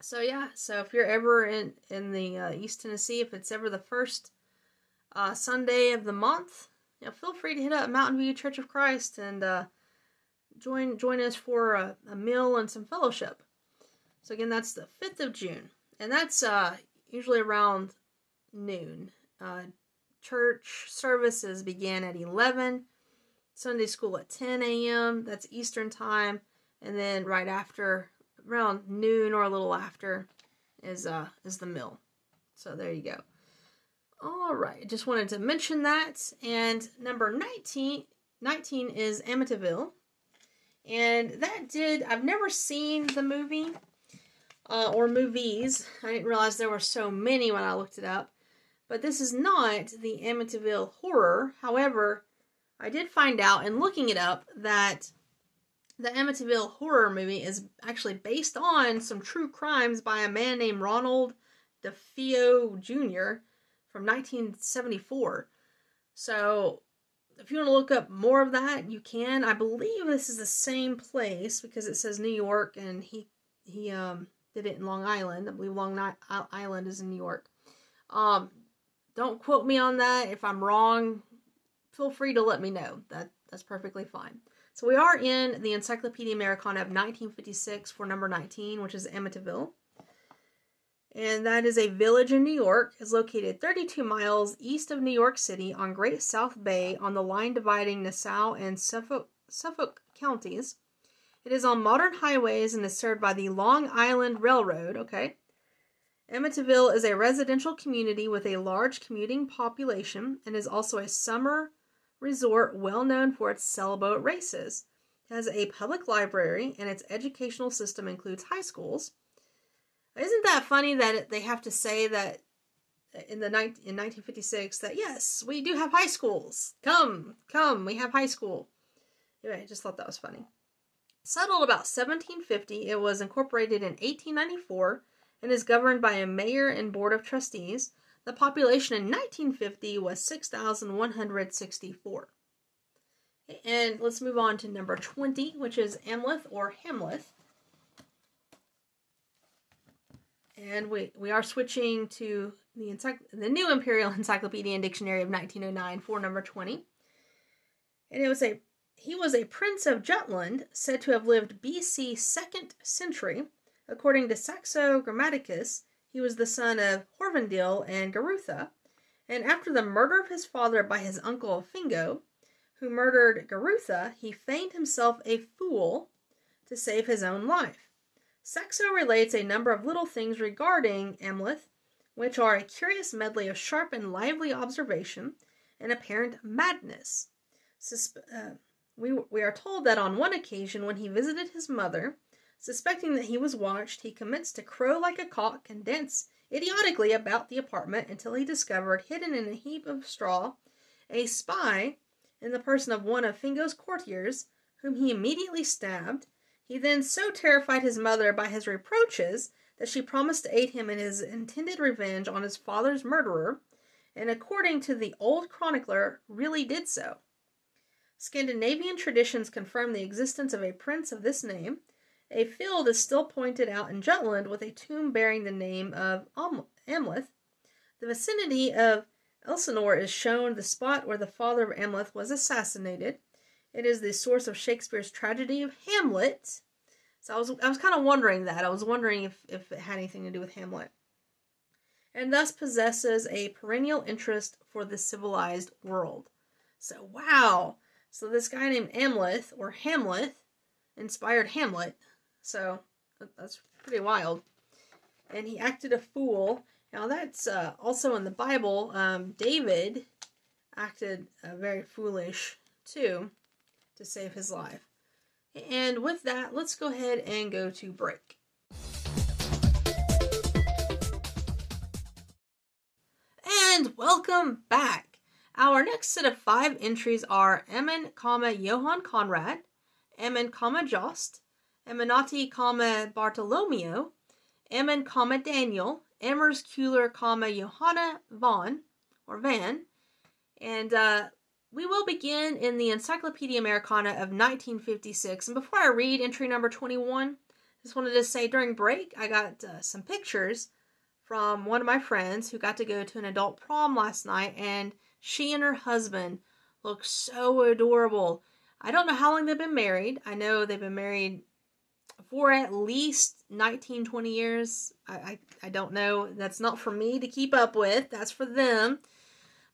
So yeah, so if you're ever in in the uh, East Tennessee, if it's ever the first uh, Sunday of the month, you know, feel free to hit up Mountain View Church of Christ and uh, join join us for a, a, meal and some fellowship. So again, that's the fifth of June, and that's uh, usually around noon. Uh, church services begin at eleven. Sunday school at ten a.m. That's Eastern time, and then right after around noon or a little after is uh is the mill. So there you go. All right, just wanted to mention that. And number 19, 19 is Amityville. And that did, I've never seen the movie uh, or movies. I didn't realize there were so many when I looked it up. But this is not the Amityville horror. However, I did find out in looking it up that the Amityville horror movie is actually based on some true crimes by a man named Ronald DeFeo Jr. from 1974. So, if you want to look up more of that, you can. I believe this is the same place because it says New York, and he he um did it in Long Island. I believe Long Island is in New York. Um, don't quote me on that. If I'm wrong, feel free to let me know. That that's perfectly fine. So we are in the Encyclopedia Americana of 1956 for number 19, which is Amityville. And that is a village in New York. is located 32 miles east of New York City on Great South Bay on the line dividing Nassau and Suffolk, Suffolk counties. It is on modern highways and is served by the Long Island Railroad. Okay. Amityville is a residential community with a large commuting population and is also a summer resort well known for its sailboat races. It has a public library, and its educational system includes high schools. Isn't that funny that they have to say that in the in 1956 that yes, we do have high schools. Come, come, we have high school. Anyway, I just thought that was funny. Settled about 1750, it was incorporated in 1894 and is governed by a mayor and board of trustees the population in 1950 was 6,164. And let's move on to number 20, which is Amleth or Hamlet. And we, we are switching to the, encycl- the new Imperial [laughs] Encyclopedia and Dictionary of 1909 for number 20. And it was a he was a prince of Jutland, said to have lived BC 2nd century, according to Saxo Grammaticus, he was the son of Horvendil and Garutha, and after the murder of his father by his uncle Fingo, who murdered Garutha, he feigned himself a fool to save his own life. Saxo relates a number of little things regarding Amleth, which are a curious medley of sharp and lively observation and apparent madness. Uh, we, we are told that on one occasion, when he visited his mother, Suspecting that he was watched, he commenced to crow like a cock and dance idiotically about the apartment until he discovered, hidden in a heap of straw, a spy in the person of one of Fingo's courtiers, whom he immediately stabbed. He then so terrified his mother by his reproaches that she promised to aid him in his intended revenge on his father's murderer, and according to the old chronicler, really did so. Scandinavian traditions confirm the existence of a prince of this name, a field is still pointed out in Jutland with a tomb bearing the name of Amleth. The vicinity of Elsinore is shown the spot where the father of Amleth was assassinated. It is the source of Shakespeare's tragedy of Hamlet. So I was I was kind of wondering that. I was wondering if, if it had anything to do with Hamlet. And thus possesses a perennial interest for the civilized world. So wow. So this guy named Amleth or Hamlet inspired Hamlet. So that's pretty wild. And he acted a fool. Now that's uh, also in the Bible. Um, David acted uh, very foolish too to save his life. And with that, let's go ahead and go to break. And welcome back. Our next set of five entries are Ammon, comma Johann Conrad, Ammon, comma Jost, Ammanati, comma Bartolomeo, Ammen, comma Daniel, Ammers, Küller, comma Johanna von or Van, and uh, we will begin in the Encyclopedia Americana of 1956. And before I read entry number 21, just wanted to say during break, I got uh, some pictures from one of my friends who got to go to an adult prom last night, and she and her husband look so adorable. I don't know how long they've been married. I know they've been married for at least 19, 20 years. I, I, I don't know. That's not for me to keep up with, that's for them.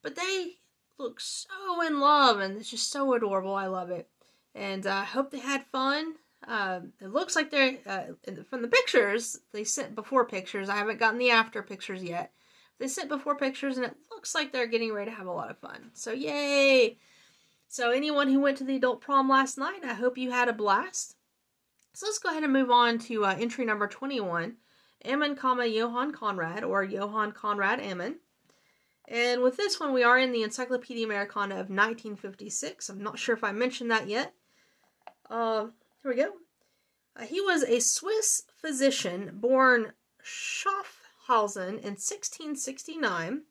But they look so in love and it's just so adorable. I love it. And I uh, hope they had fun. Uh, it looks like they're uh, from the pictures they sent before pictures. I haven't gotten the after pictures yet. They sent before pictures, and it looks like they're getting ready to have a lot of fun. So yay! So anyone who went to the adult prom last night, I hope you had a blast. So let's go ahead and move on to uh, entry number twenty-one, Ammon, comma Johann Conrad or Johann Conrad Ammon. And with this one, we are in the Encyclopedia Americana of 1956. I'm not sure if I mentioned that yet. Uh, here we go. Uh, he was a Swiss physician born Schaffhausen in 1669,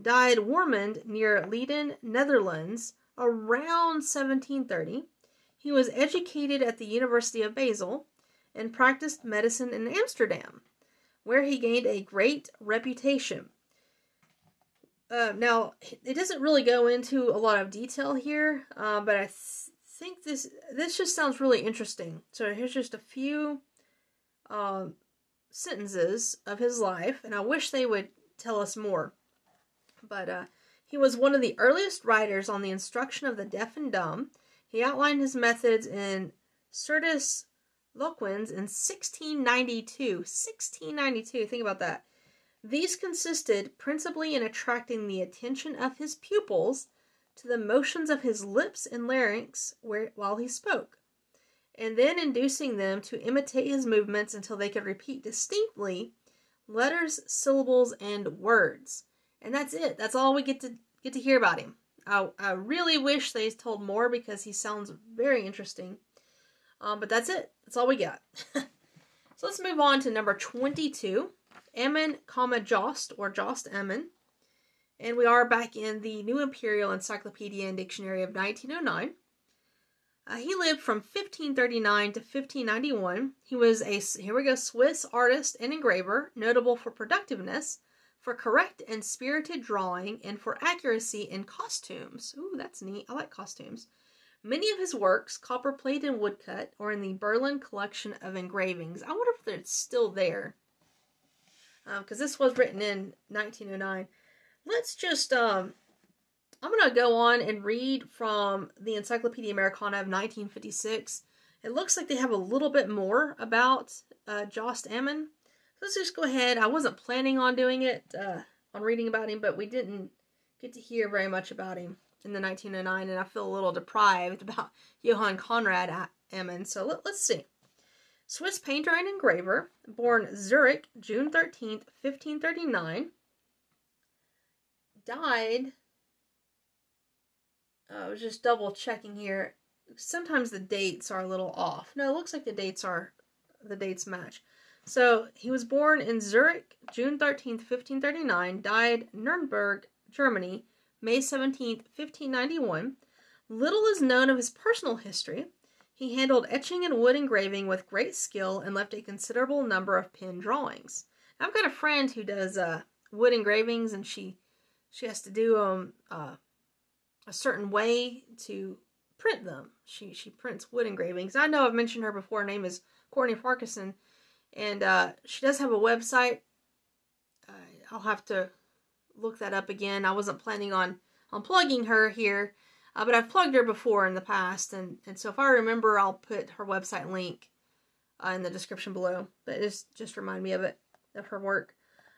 died Warmond near Leiden, Netherlands, around 1730. He was educated at the University of Basel and practiced medicine in Amsterdam, where he gained a great reputation. Uh, now, it doesn't really go into a lot of detail here, uh, but I th- think this this just sounds really interesting. So here's just a few uh, sentences of his life, and I wish they would tell us more. But uh, he was one of the earliest writers on the instruction of the deaf and dumb. He outlined his methods in Surdus Loquens in 1692. 1692, think about that. These consisted principally in attracting the attention of his pupils to the motions of his lips and larynx where, while he spoke, and then inducing them to imitate his movements until they could repeat distinctly letters, syllables, and words. And that's it. That's all we get to get to hear about him. I, I really wish they told more because he sounds very interesting. Um, but that's it. That's all we got. [laughs] so let's move on to number 22. Ammon, comma, Jost, or Jost Ammon. And we are back in the New Imperial Encyclopedia and Dictionary of 1909. Uh, he lived from 1539 to 1591. He was a, here we go, Swiss artist and engraver, notable for productiveness, for correct and spirited drawing, and for accuracy in costumes. Ooh, that's neat. I like costumes. Many of his works, copperplate and woodcut, are in the Berlin collection of engravings. I wonder if it's still there because um, this was written in 1909. Let's just, um, I'm going to go on and read from the Encyclopedia Americana of 1956. It looks like they have a little bit more about uh, Jost Ammon. Let's just go ahead. I wasn't planning on doing it, uh, on reading about him, but we didn't get to hear very much about him in the 1909, and I feel a little deprived [laughs] about Johann Conrad Ammon. So let, let's see. Swiss painter and engraver, born Zurich, June 13th, 1539. Died. Uh, I was just double checking here. Sometimes the dates are a little off. No, it looks like the dates are the dates match. So he was born in Zurich, June 13th, 1539, died Nuremberg, Germany, May 17th, 1591. Little is known of his personal history. He handled etching and wood engraving with great skill and left a considerable number of pen drawings. I've got a friend who does uh, wood engravings, and she she has to do them uh, a certain way to print them. She she prints wood engravings. I know I've mentioned her before. Her name is Courtney Farquharson, and uh, she does have a website. I'll have to look that up again. I wasn't planning on on plugging her here uh, but I've plugged her before in the past, and, and so if I remember, I'll put her website link uh, in the description below. But just, just remind me of it, of her work.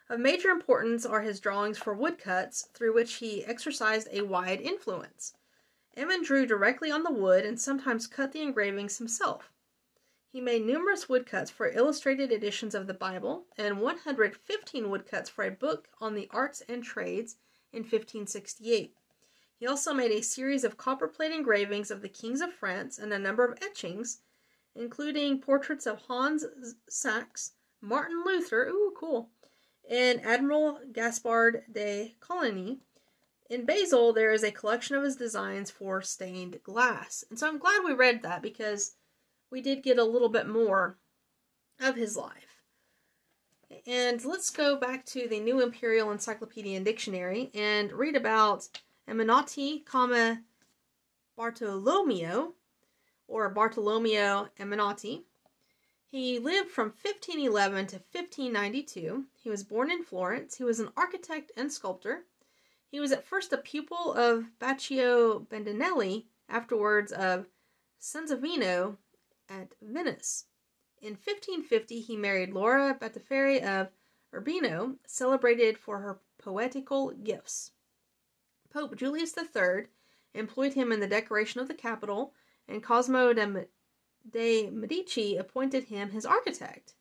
Of major importance are his drawings for woodcuts, through which he exercised a wide influence. Ammon drew directly on the wood and sometimes cut the engravings himself. He made numerous woodcuts for illustrated editions of the Bible and 115 woodcuts for a book on the arts and trades in 1568. He also made a series of copperplate engravings of the kings of France and a number of etchings, including portraits of Hans Sachs, Martin Luther, ooh, cool, and Admiral Gaspard de Coligny in Basel, there is a collection of his designs for stained glass. And so I'm glad we read that because we did get a little bit more of his life. And let's go back to the New Imperial Encyclopedia and Dictionary and read about Ammanati, comma, Bartolomeo, or Bartolomeo Ammanati. He lived from 1511 to 1592. He was born in Florence. He was an architect and sculptor. He was at first a pupil of Baccio Bandinelli, afterwards of Sansovino at Venice. In 1550, he married Laura Battiferri of Urbino, celebrated for her poetical gifts. Pope Julius III employed him in the decoration of the Capitol, and Cosmo de Medici appointed him his architect.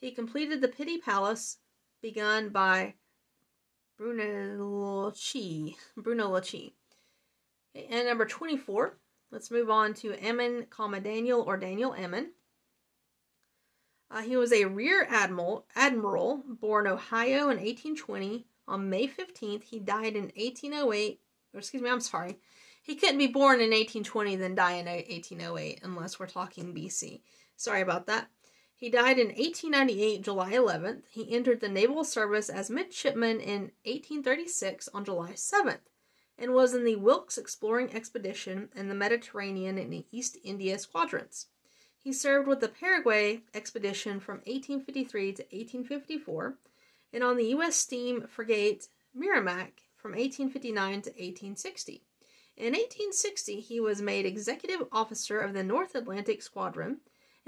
He completed the Pitti Palace, begun by Brunelleschi. Brunelleschi. And number 24, let's move on to Ammen, comma Daniel or Daniel Ammen. Uh, he was a rear admiral, admiral, born Ohio in 1820. On May 15th, he died in 1808. Or excuse me, I'm sorry. He couldn't be born in 1820 then die in 1808 unless we're talking BC. Sorry about that. He died in 1898, July 11th. He entered the naval service as midshipman in 1836 on July 7th and was in the Wilkes exploring expedition in the Mediterranean and the East India squadrons. He served with the Paraguay expedition from 1853 to 1854 and on the U.S. steam frigate Merrimac from 1859 to 1860. In 1860, he was made executive officer of the North Atlantic Squadron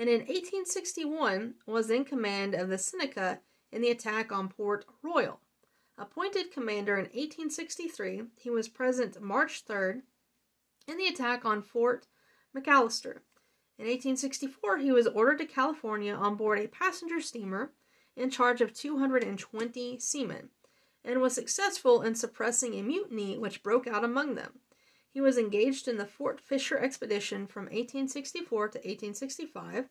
and in 1861 was in command of the Seneca in the attack on Port Royal. Appointed commander in 1863, he was present March 3rd in the attack on Fort McAllister. In 1864, he was ordered to California on board a passenger steamer in charge of 220 seamen and was successful in suppressing a mutiny which broke out among them. He was engaged in the Fort Fisher expedition from 1864 to 1865,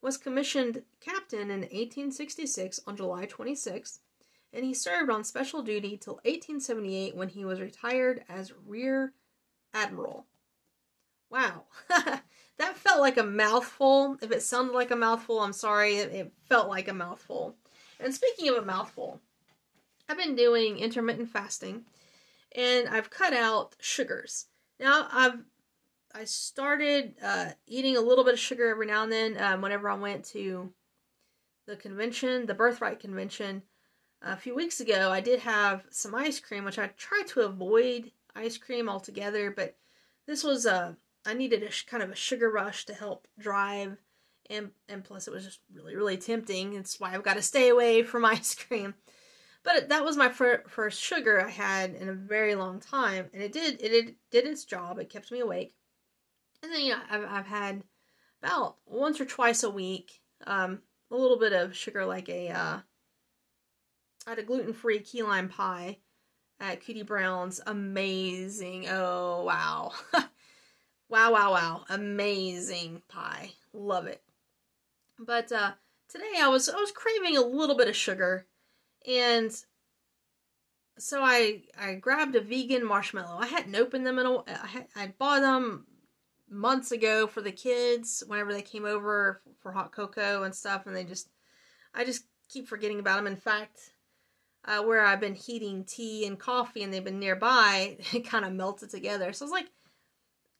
was commissioned captain in 1866 on July 26, and he served on special duty till 1878 when he was retired as rear admiral. Wow, [laughs] that felt like a mouthful. If it sounded like a mouthful, I'm sorry, it, felt like a mouthful. And speaking of a mouthful, I've been doing intermittent fasting and I've cut out sugars. Now I've I started uh, eating a little bit of sugar every now and then um, whenever I went to the convention, the birthright convention. A few weeks ago, I did have some ice cream, which I tried to avoid ice cream altogether, but this was a uh, needed a kind of a sugar rush to help drive, and and plus it was just really really tempting. It's why I've got to stay away from [laughs] ice cream. But that was my fir- first sugar I had in a very long time, and it did it did, did its job. It kept me awake. And then you know I've I've had about once or twice a week um, a little bit of sugar, like a uh, I had a gluten free key lime pie at Cootie Brown's. Amazing! Oh wow, [laughs] wow wow wow! Amazing pie. Love it. But uh, today I was I was craving a little bit of sugar and so I I grabbed a vegan marshmallow. I hadn't opened them in a I had, I bought them months ago for the kids whenever they came over for hot cocoa and stuff, and they just I just keep forgetting about them. In fact, uh, where I've been heating tea and coffee and they've been nearby, [laughs] it kind of melted together. So I was like,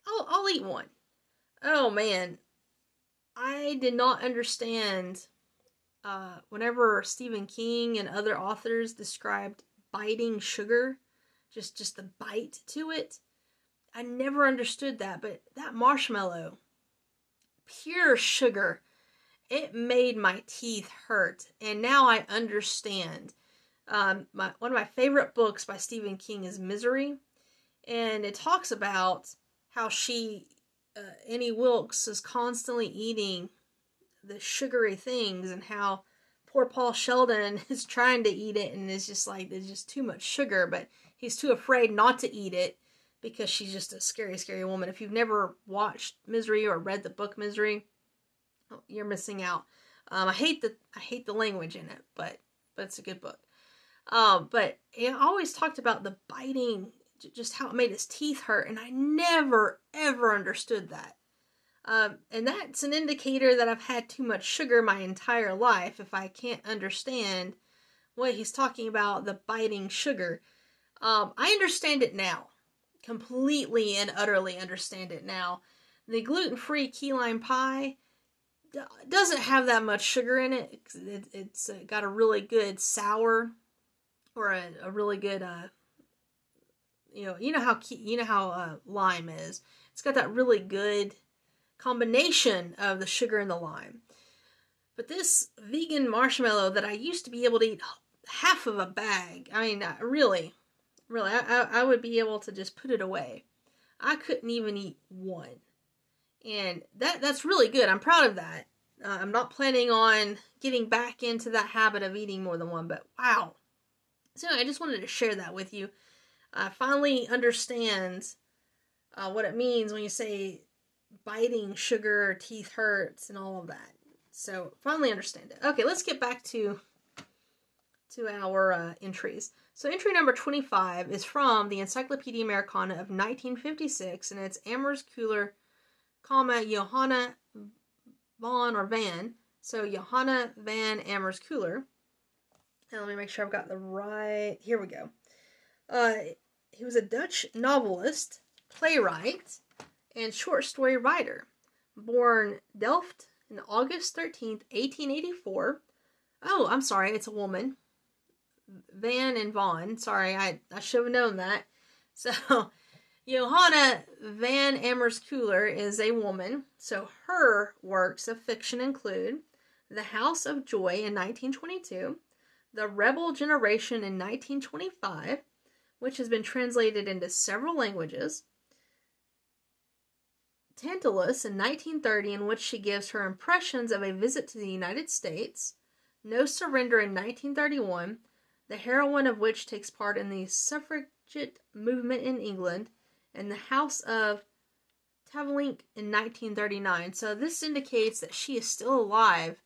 I'll I'll eat one. Oh man, I did not understand uh, whenever Stephen King and other authors described biting sugar, just just the bite to it, I never understood that. But that marshmallow, pure sugar, it made my teeth hurt, and now I understand. Um, my one of my favorite books by Stephen King is Misery, and it talks about how she, uh, Annie Wilkes, is constantly eating the sugary things and how poor Paul Sheldon [laughs] is trying to eat it and is just like there's just too much sugar, but he's too afraid not to eat it because she's just a scary, scary woman. If you've never watched Misery or read the book Misery, oh, you're missing out. Um, I hate the I hate the language in it, but but it's a good book. Um, but it always talked about the biting just how it made his teeth hurt, and I never ever understood that. Um, and that's an indicator that I've had too much sugar my entire life if I can't understand what he's talking about the biting sugar. Um, I understand it now. Completely and utterly understand it now. The gluten free key lime pie doesn't have that much sugar in it. it has uh, got a really good sour or a, a really good, uh, you know, you know how you know how uh, lime is. It's got that really good combination of the sugar and the lime. But this vegan marshmallow that I used to be able to eat half of a bag, I mean, really, really, I, I would be able to just put it away. I couldn't even eat one. And that that's really good. I'm proud of that. Uh, I'm not planning on getting back into that habit of eating more than one, but wow. So I just wanted to share that with you. I finally understand uh, what it means when you say biting sugar, teeth hurts, and all of that. So finally understand it. Okay, let's get back to to our uh, entries. So entry number 25 is from the Encyclopedia Americana of 1956, and it's Küller, comma Johanna von or Van. So Johanna van Ammers Küller. And let me make sure I've got the right. Here we go. Uh, he was a Dutch novelist, playwright, and short story writer. Born Delft on August 13th, 1884. Oh, I'm sorry, it's a woman. Van and Vaughn. Sorry, I, I should have known that. [laughs] So, Johanna van Ammers-Küller is a woman. So, her works of fiction include The House of Joy in 1922, The Rebel Generation in 1925, which has been translated into several languages, Tantalus in 1930, in which she gives her impressions of a visit to the United States, No Surrender in 1931, the heroine of which takes part in the suffragette movement in England, and the House of Tavelinck in 1939. So this indicates that she is still alive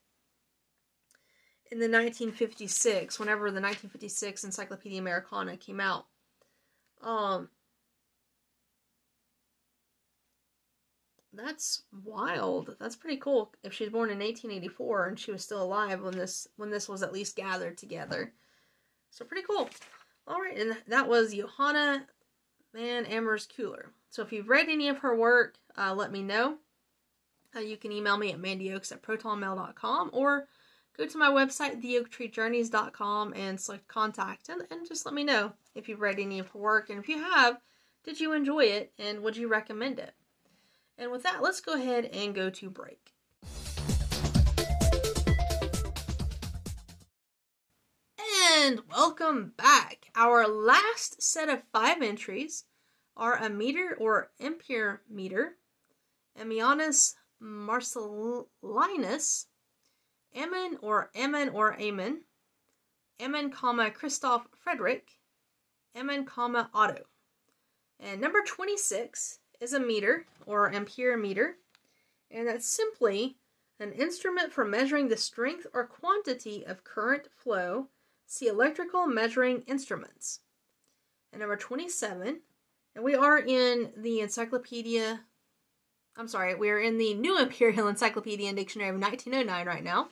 in the 1956, whenever the 1956 Encyclopedia Americana came out. Um, that's wild. That's pretty cool. If she's born in 1884 and she was still alive when this when this was at least gathered together, so pretty cool. All right, and that was Johanna Van Ammers Küller. So if you've read any of her work, uh, let me know. Uh, you can email me at mandyoaks at protonmail.com or go to my website, theoaktreejourneys.com, and select contact and, and just let me know if you've read any of her work. And if you have, did you enjoy it and would you recommend it? And with that, let's go ahead and go to break. And welcome back. Our last set of five entries are ammeter or ampere meter, Ammianus Marcellinus, Ammon or Ammon or Ammon, Ammon, comma Christoph Frederick, Ammon, comma Otto. And number 26 is ammeter or ampere meter, and that's simply an instrument for measuring the strength or quantity of current flow see electrical measuring instruments. And number 27, and we are in the encyclopedia, I'm sorry, we are in the New Imperial [laughs] Encyclopedia and Dictionary of 1909 right now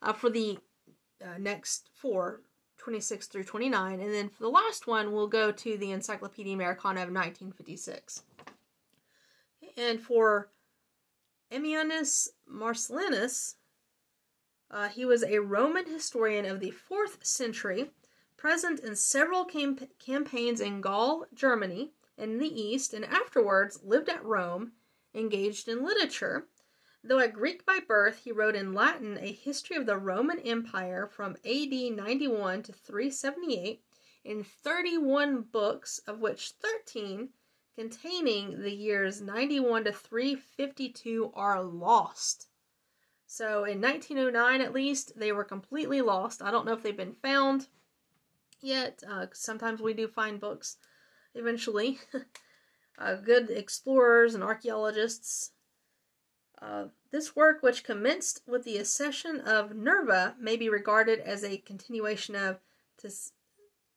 uh, for the uh, next four, 26 through 29. And then for the last one, we'll go to the Encyclopedia Americana of 1956. And for Ammianus Marcellinus, uh, he was a Roman historian of the 4th century, present in several camp- campaigns in Gaul, Germany, and the East, and afterwards lived at Rome, engaged in literature. Though a Greek by birth, he wrote in Latin a history of the Roman Empire from AD 91 to 378 in 31 books, of which 13 containing the years 91 to 352 are lost. So in 1909, at least, they were completely lost. I don't know if they've been found yet. Uh, sometimes we do find books eventually. [laughs] uh, good explorers and archaeologists. Uh, this work, which commenced with the accession of Nerva, may be regarded as a continuation of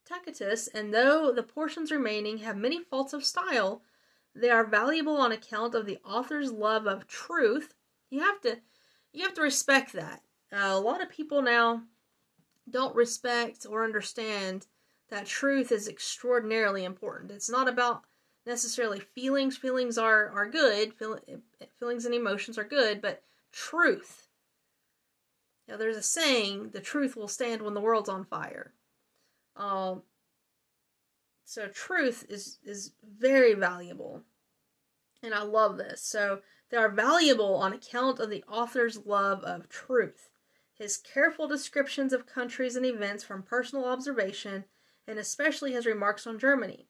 Tacitus, and though the portions remaining have many faults of style, they are valuable on account of the author's love of truth. You have to you have to respect that. Uh, a lot of people now don't respect or understand that truth is extraordinarily important. It's not about necessarily feelings. Feelings are are good. Feel, feelings and emotions are good, but truth. Now, there's a saying: "The truth will stand when the world's on fire." Um, so truth is is very valuable, and I love this. So they are valuable on account of the author's love of truth, his careful descriptions of countries and events from personal observation, and especially his remarks on Germany.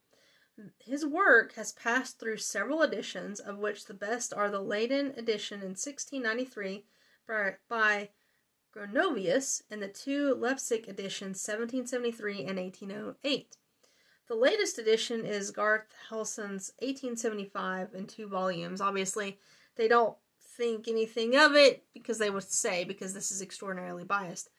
His work has passed through several editions, of which the best are the Leyden edition in 1693 by, by Gronovius and the two Leipzig editions 1773 and 1808. The latest edition is Garth Helson's 1875 in two volumes. Obviously, they don't think anything of it because they would say because this is extraordinarily biased.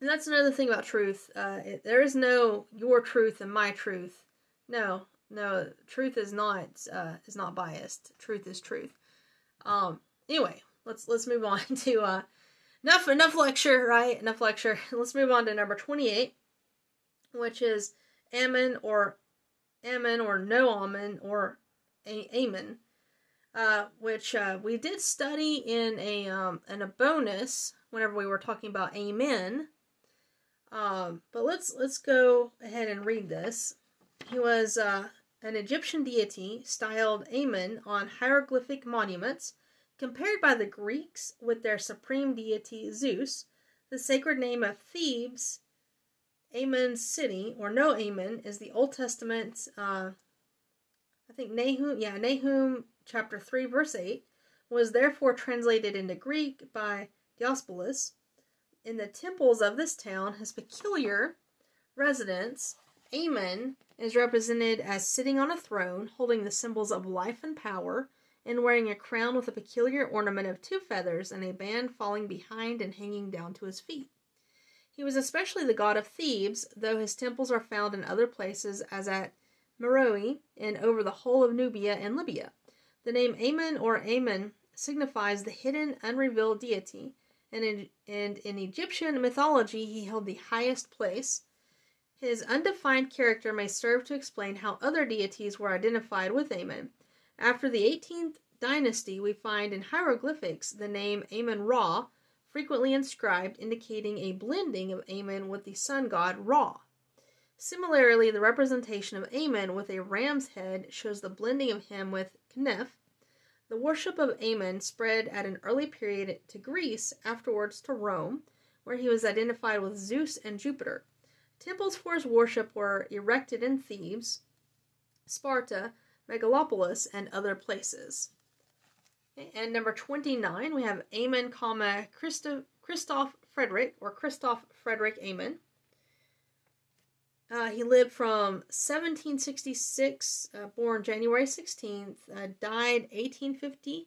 And that's another thing about truth. Uh, it, there is no your truth and my truth. No, no, truth is not uh, is not biased. Truth is truth. Um. Anyway, let's let's move on [laughs] to uh, enough enough lecture, right? Enough lecture. [laughs] Let's move on to number twenty eight, which is Ammon or Ammon or no Ammon or a- uh, which uh, we did study in a um in a bonus whenever we were talking about Amen. Um, but let's let's go ahead and read this. He was uh, an Egyptian deity styled Amen on hieroglyphic monuments, compared by the Greeks with their supreme deity Zeus. The sacred name of Thebes, Amon's city, or no Amen, is the Old Testament. Uh, I think Nahum, yeah, Nahum chapter three verse eight was therefore translated into Greek by Diospolis. In the temples of this town, his peculiar residence, Amen, is represented as sitting on a throne, holding the symbols of life and power, and wearing a crown with a peculiar ornament of two feathers and a band falling behind and hanging down to his feet. He was especially the god of Thebes, though his temples are found in other places, as at Meroe and over the whole of Nubia and Libya. The name Amen or Amen signifies the hidden, unrevealed deity, and in, and in Egyptian mythology he held the highest place. His undefined character may serve to explain how other deities were identified with Amen. After the 18th dynasty, we find in hieroglyphics the name Amen Ra frequently inscribed, indicating a blending of Amen with the sun god Ra. Similarly, the representation of Amen with a ram's head shows the blending of him with Kneph. The worship of Amen spread at an early period to Greece, afterwards to Rome, where he was identified with Zeus and Jupiter. Temples for his worship were erected in Thebes, Sparta, Megalopolis, and other places. And number 29, we have Ammon, comma, Christoph, Christoph Frederick, or Christoph Frederick Ammon. Uh, he lived from 1766, uh, born January 16th, uh, died 1850. I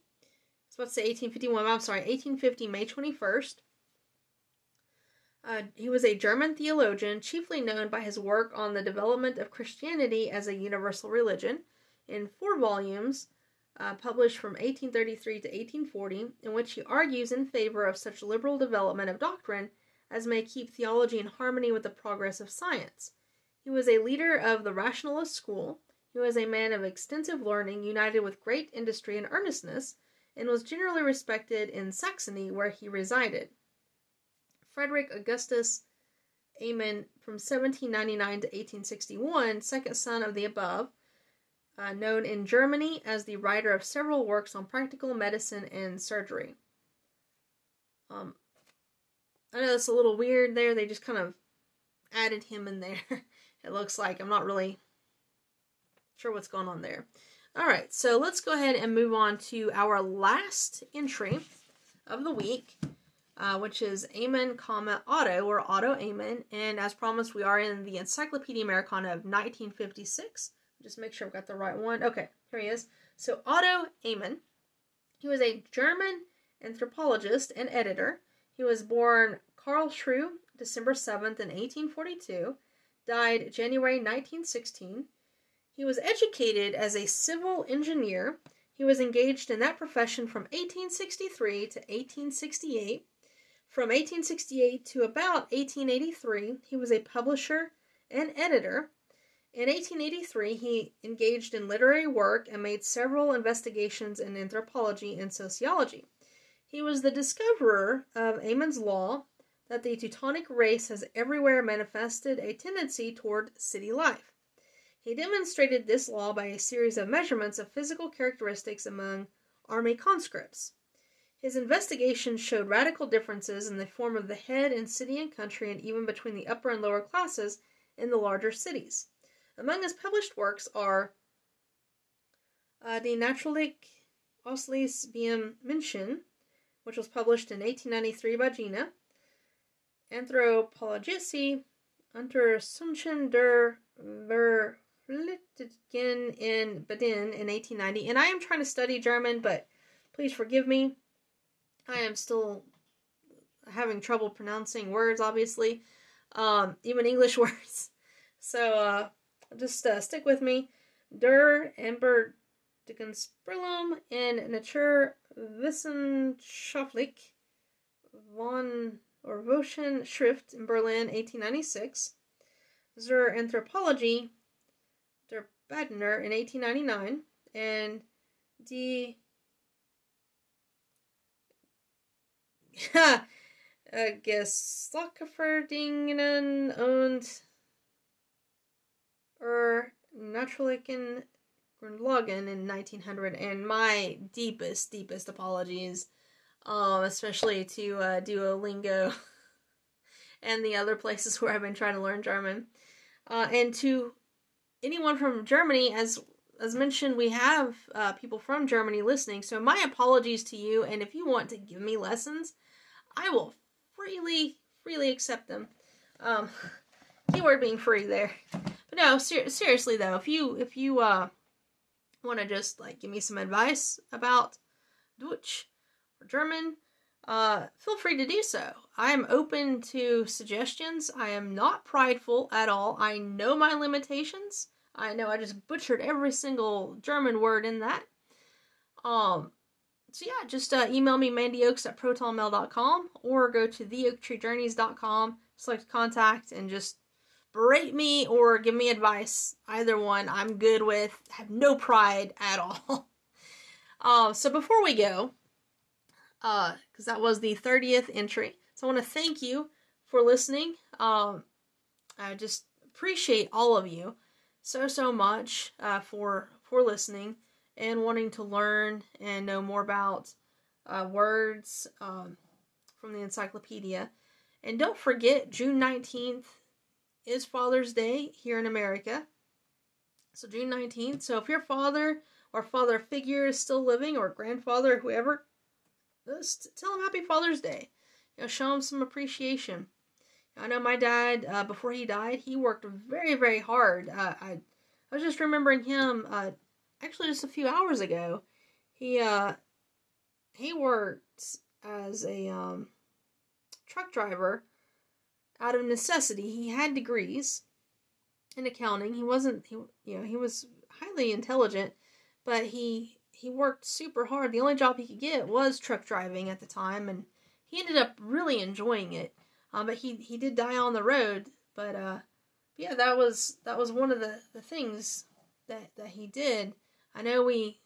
was about to say 1851, I'm sorry, 1850, May 21st. Uh, he was a German theologian, chiefly known by his work on the development of Christianity as a universal religion, in four volumes, uh, published from 1833 to 1840, in which he argues in favor of such liberal development of doctrine as may keep theology in harmony with the progress of science. He was a leader of the rationalist school. He was a man of extensive learning, united with great industry and earnestness, and was generally respected in Saxony, where he resided. Frederick Augustus Ammon from 1799 to 1861, second son of the above, uh, known in Germany as the writer of several works on practical medicine and surgery. Um, I know it's a little weird there. They just kind of added him in there. [laughs] it looks like I'm not really sure what's going on there. All right, so let's go ahead and move on to our last entry of the week uh, which is Ammon, comma, Otto, or Otto Ammon. And as promised, we are in the Encyclopedia Americana of 1956. Just make sure I've got the right one. Okay, here he is. So, Otto Ammon. He was a German anthropologist and editor. He was born Karlsruhe, December 7th, in 1842, died January 1916. He was educated as a civil engineer. He was engaged in that profession from 1863 to 1868. From 1868 to about 1883, he was a publisher and editor. In 1883, he engaged in literary work and made several investigations in anthropology and sociology. He was the discoverer of Ammon's law that the Teutonic race has everywhere manifested a tendency toward city life. He demonstrated this law by a series of measurements of physical characteristics among army conscripts. His investigations showed radical differences in the form of the head in city and country, and even between the upper and lower classes in the larger cities. Among his published works are uh, Die Naturliche Ausleis beim Menschen, which was published in 1893 by Jena, Anthropologische Untersuchungen der Verflüchteten in Baden in 1890. And I am trying to study German, but please forgive me. I am still having trouble pronouncing words, obviously, um, even English [laughs] words. So uh, just uh, stick with me. Der Amber Dickensbrillum in Naturwissenschaftlich von or Voschen Schrift in Berlin, 1896. Zur Anthropologie der Badner in 1899. And Die [laughs] Geschlachterverdingungen und er Naturlichen Grundlagen in 1900, and my deepest, deepest apologies, um, especially to uh, Duolingo [laughs] and the other places where I've been trying to learn German, uh, and to anyone from Germany, as as mentioned, we have uh, people from Germany listening. So my apologies to you, and if you want to give me lessons, I will freely, freely accept them. Um, [laughs] keyword being free there. But no, ser- seriously though, if you if you uh want to just like give me some advice about Deutsch or German, uh, feel free to do so. I am open to suggestions. I am not prideful at all. I know my limitations. I know I just butchered every single German word in that. Um, so yeah, just uh, email me mandyoaks at protonmail.com or go to theoaktreejourneys.com, select contact, and just berate me or give me advice. Either one, I'm good with. Have no pride at all. [laughs] uh, so before we go, because uh, that was the 30th entry, so I want to thank you for listening. Um, I just appreciate all of you so so much uh, for for listening and wanting to learn and know more about uh, words um, from the encyclopedia. And don't forget, June 19th is Father's Day here in America. So June 19th. So if your father or father figure is still living or grandfather, whoever, just tell him Happy Father's Day. You know, show him some appreciation. I know my dad, uh, before he died, he worked very, very hard. Uh, I, I was just remembering him, uh, actually just a few hours ago. He, uh, he worked as a, um, truck driver out of necessity. He had degrees in accounting. He wasn't he you know, he was highly intelligent, but he he worked super hard. The only job he could get was truck driving at the time and he ended up really enjoying it. Uh, but he he did die on the road, but uh yeah, that was that was one of the the things that that he did. I know we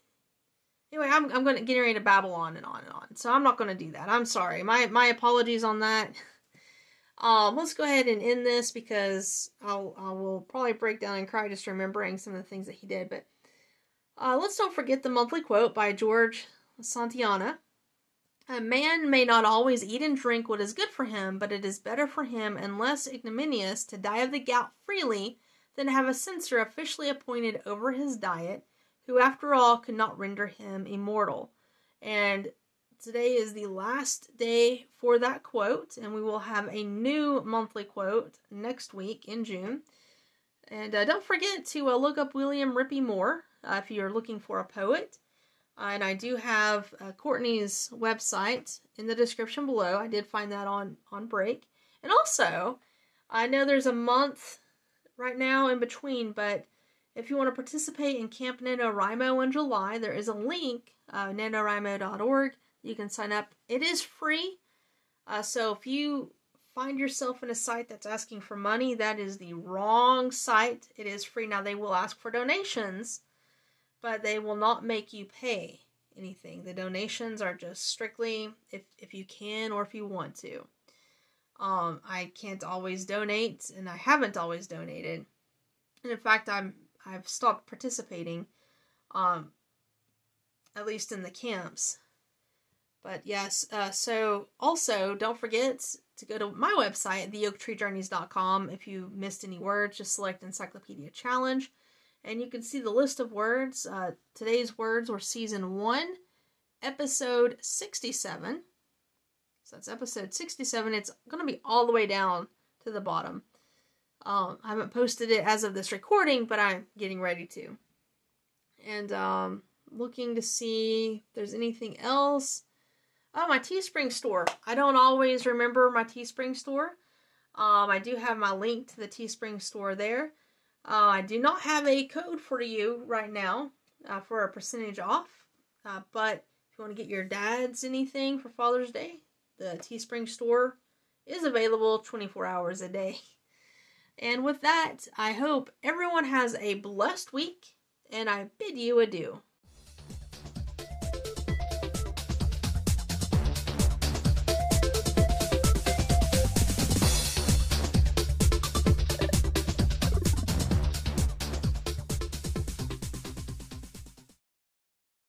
Anyway, I'm I'm going to get ready to babble on and on and on. So I'm not going to do that. I'm sorry. My my apologies on that. Um, let's go ahead and end this because I'll I will probably break down and cry just remembering some of the things that he did. But uh, let's don't forget the monthly quote by George Santayana. A man may not always eat and drink what is good for him, but it is better for him and less ignominious to die of the gout freely than have a censor officially appointed over his diet, who after all could not render him immortal. And today is the last day for that quote, and we will have a new monthly quote next week in June. And uh, don't forget to uh, look up William Rieppe Moore uh, if you're looking for a poet. and I do have uh, Courtney's website in the description below. I did find that on on break. And also, I know there's a month right now in between, but if you want to participate in Camp NaNoWriMo in July, there is a link, uh, nanowrimo.org. You can sign up. It is free. Uh, so if you find yourself in a site that's asking for money, that is the wrong site. It is free. Now, they will ask for donations, but they will not make you pay anything. The donations are just strictly if, if you can or if you want to. Um, I can't always donate, and I haven't always donated. And in fact, I'm I've stopped participating, um, at least in the camps. But yes, uh, so also don't forget to go to my website, theoaktreejourneys.com. If you missed any words, just select Encyclopedia Challenge, and you can see the list of words. Uh, today's words were season one, episode 67. So that's episode 67. It's going to be all the way down to the bottom. Um, I haven't posted it as of this recording, but I'm getting ready to. And um, looking to see if there's anything else. Oh, my Teespring store. I don't always remember my Teespring store. Um, I do have my link to the Teespring store there. Uh, I do not have a code for you right now uh, for a percentage off. Uh, but if you want to get your dad's anything for Father's Day, the Teespring store is available 24 hours a day. [laughs] And with that, I hope everyone has a blessed week, and I bid you adieu.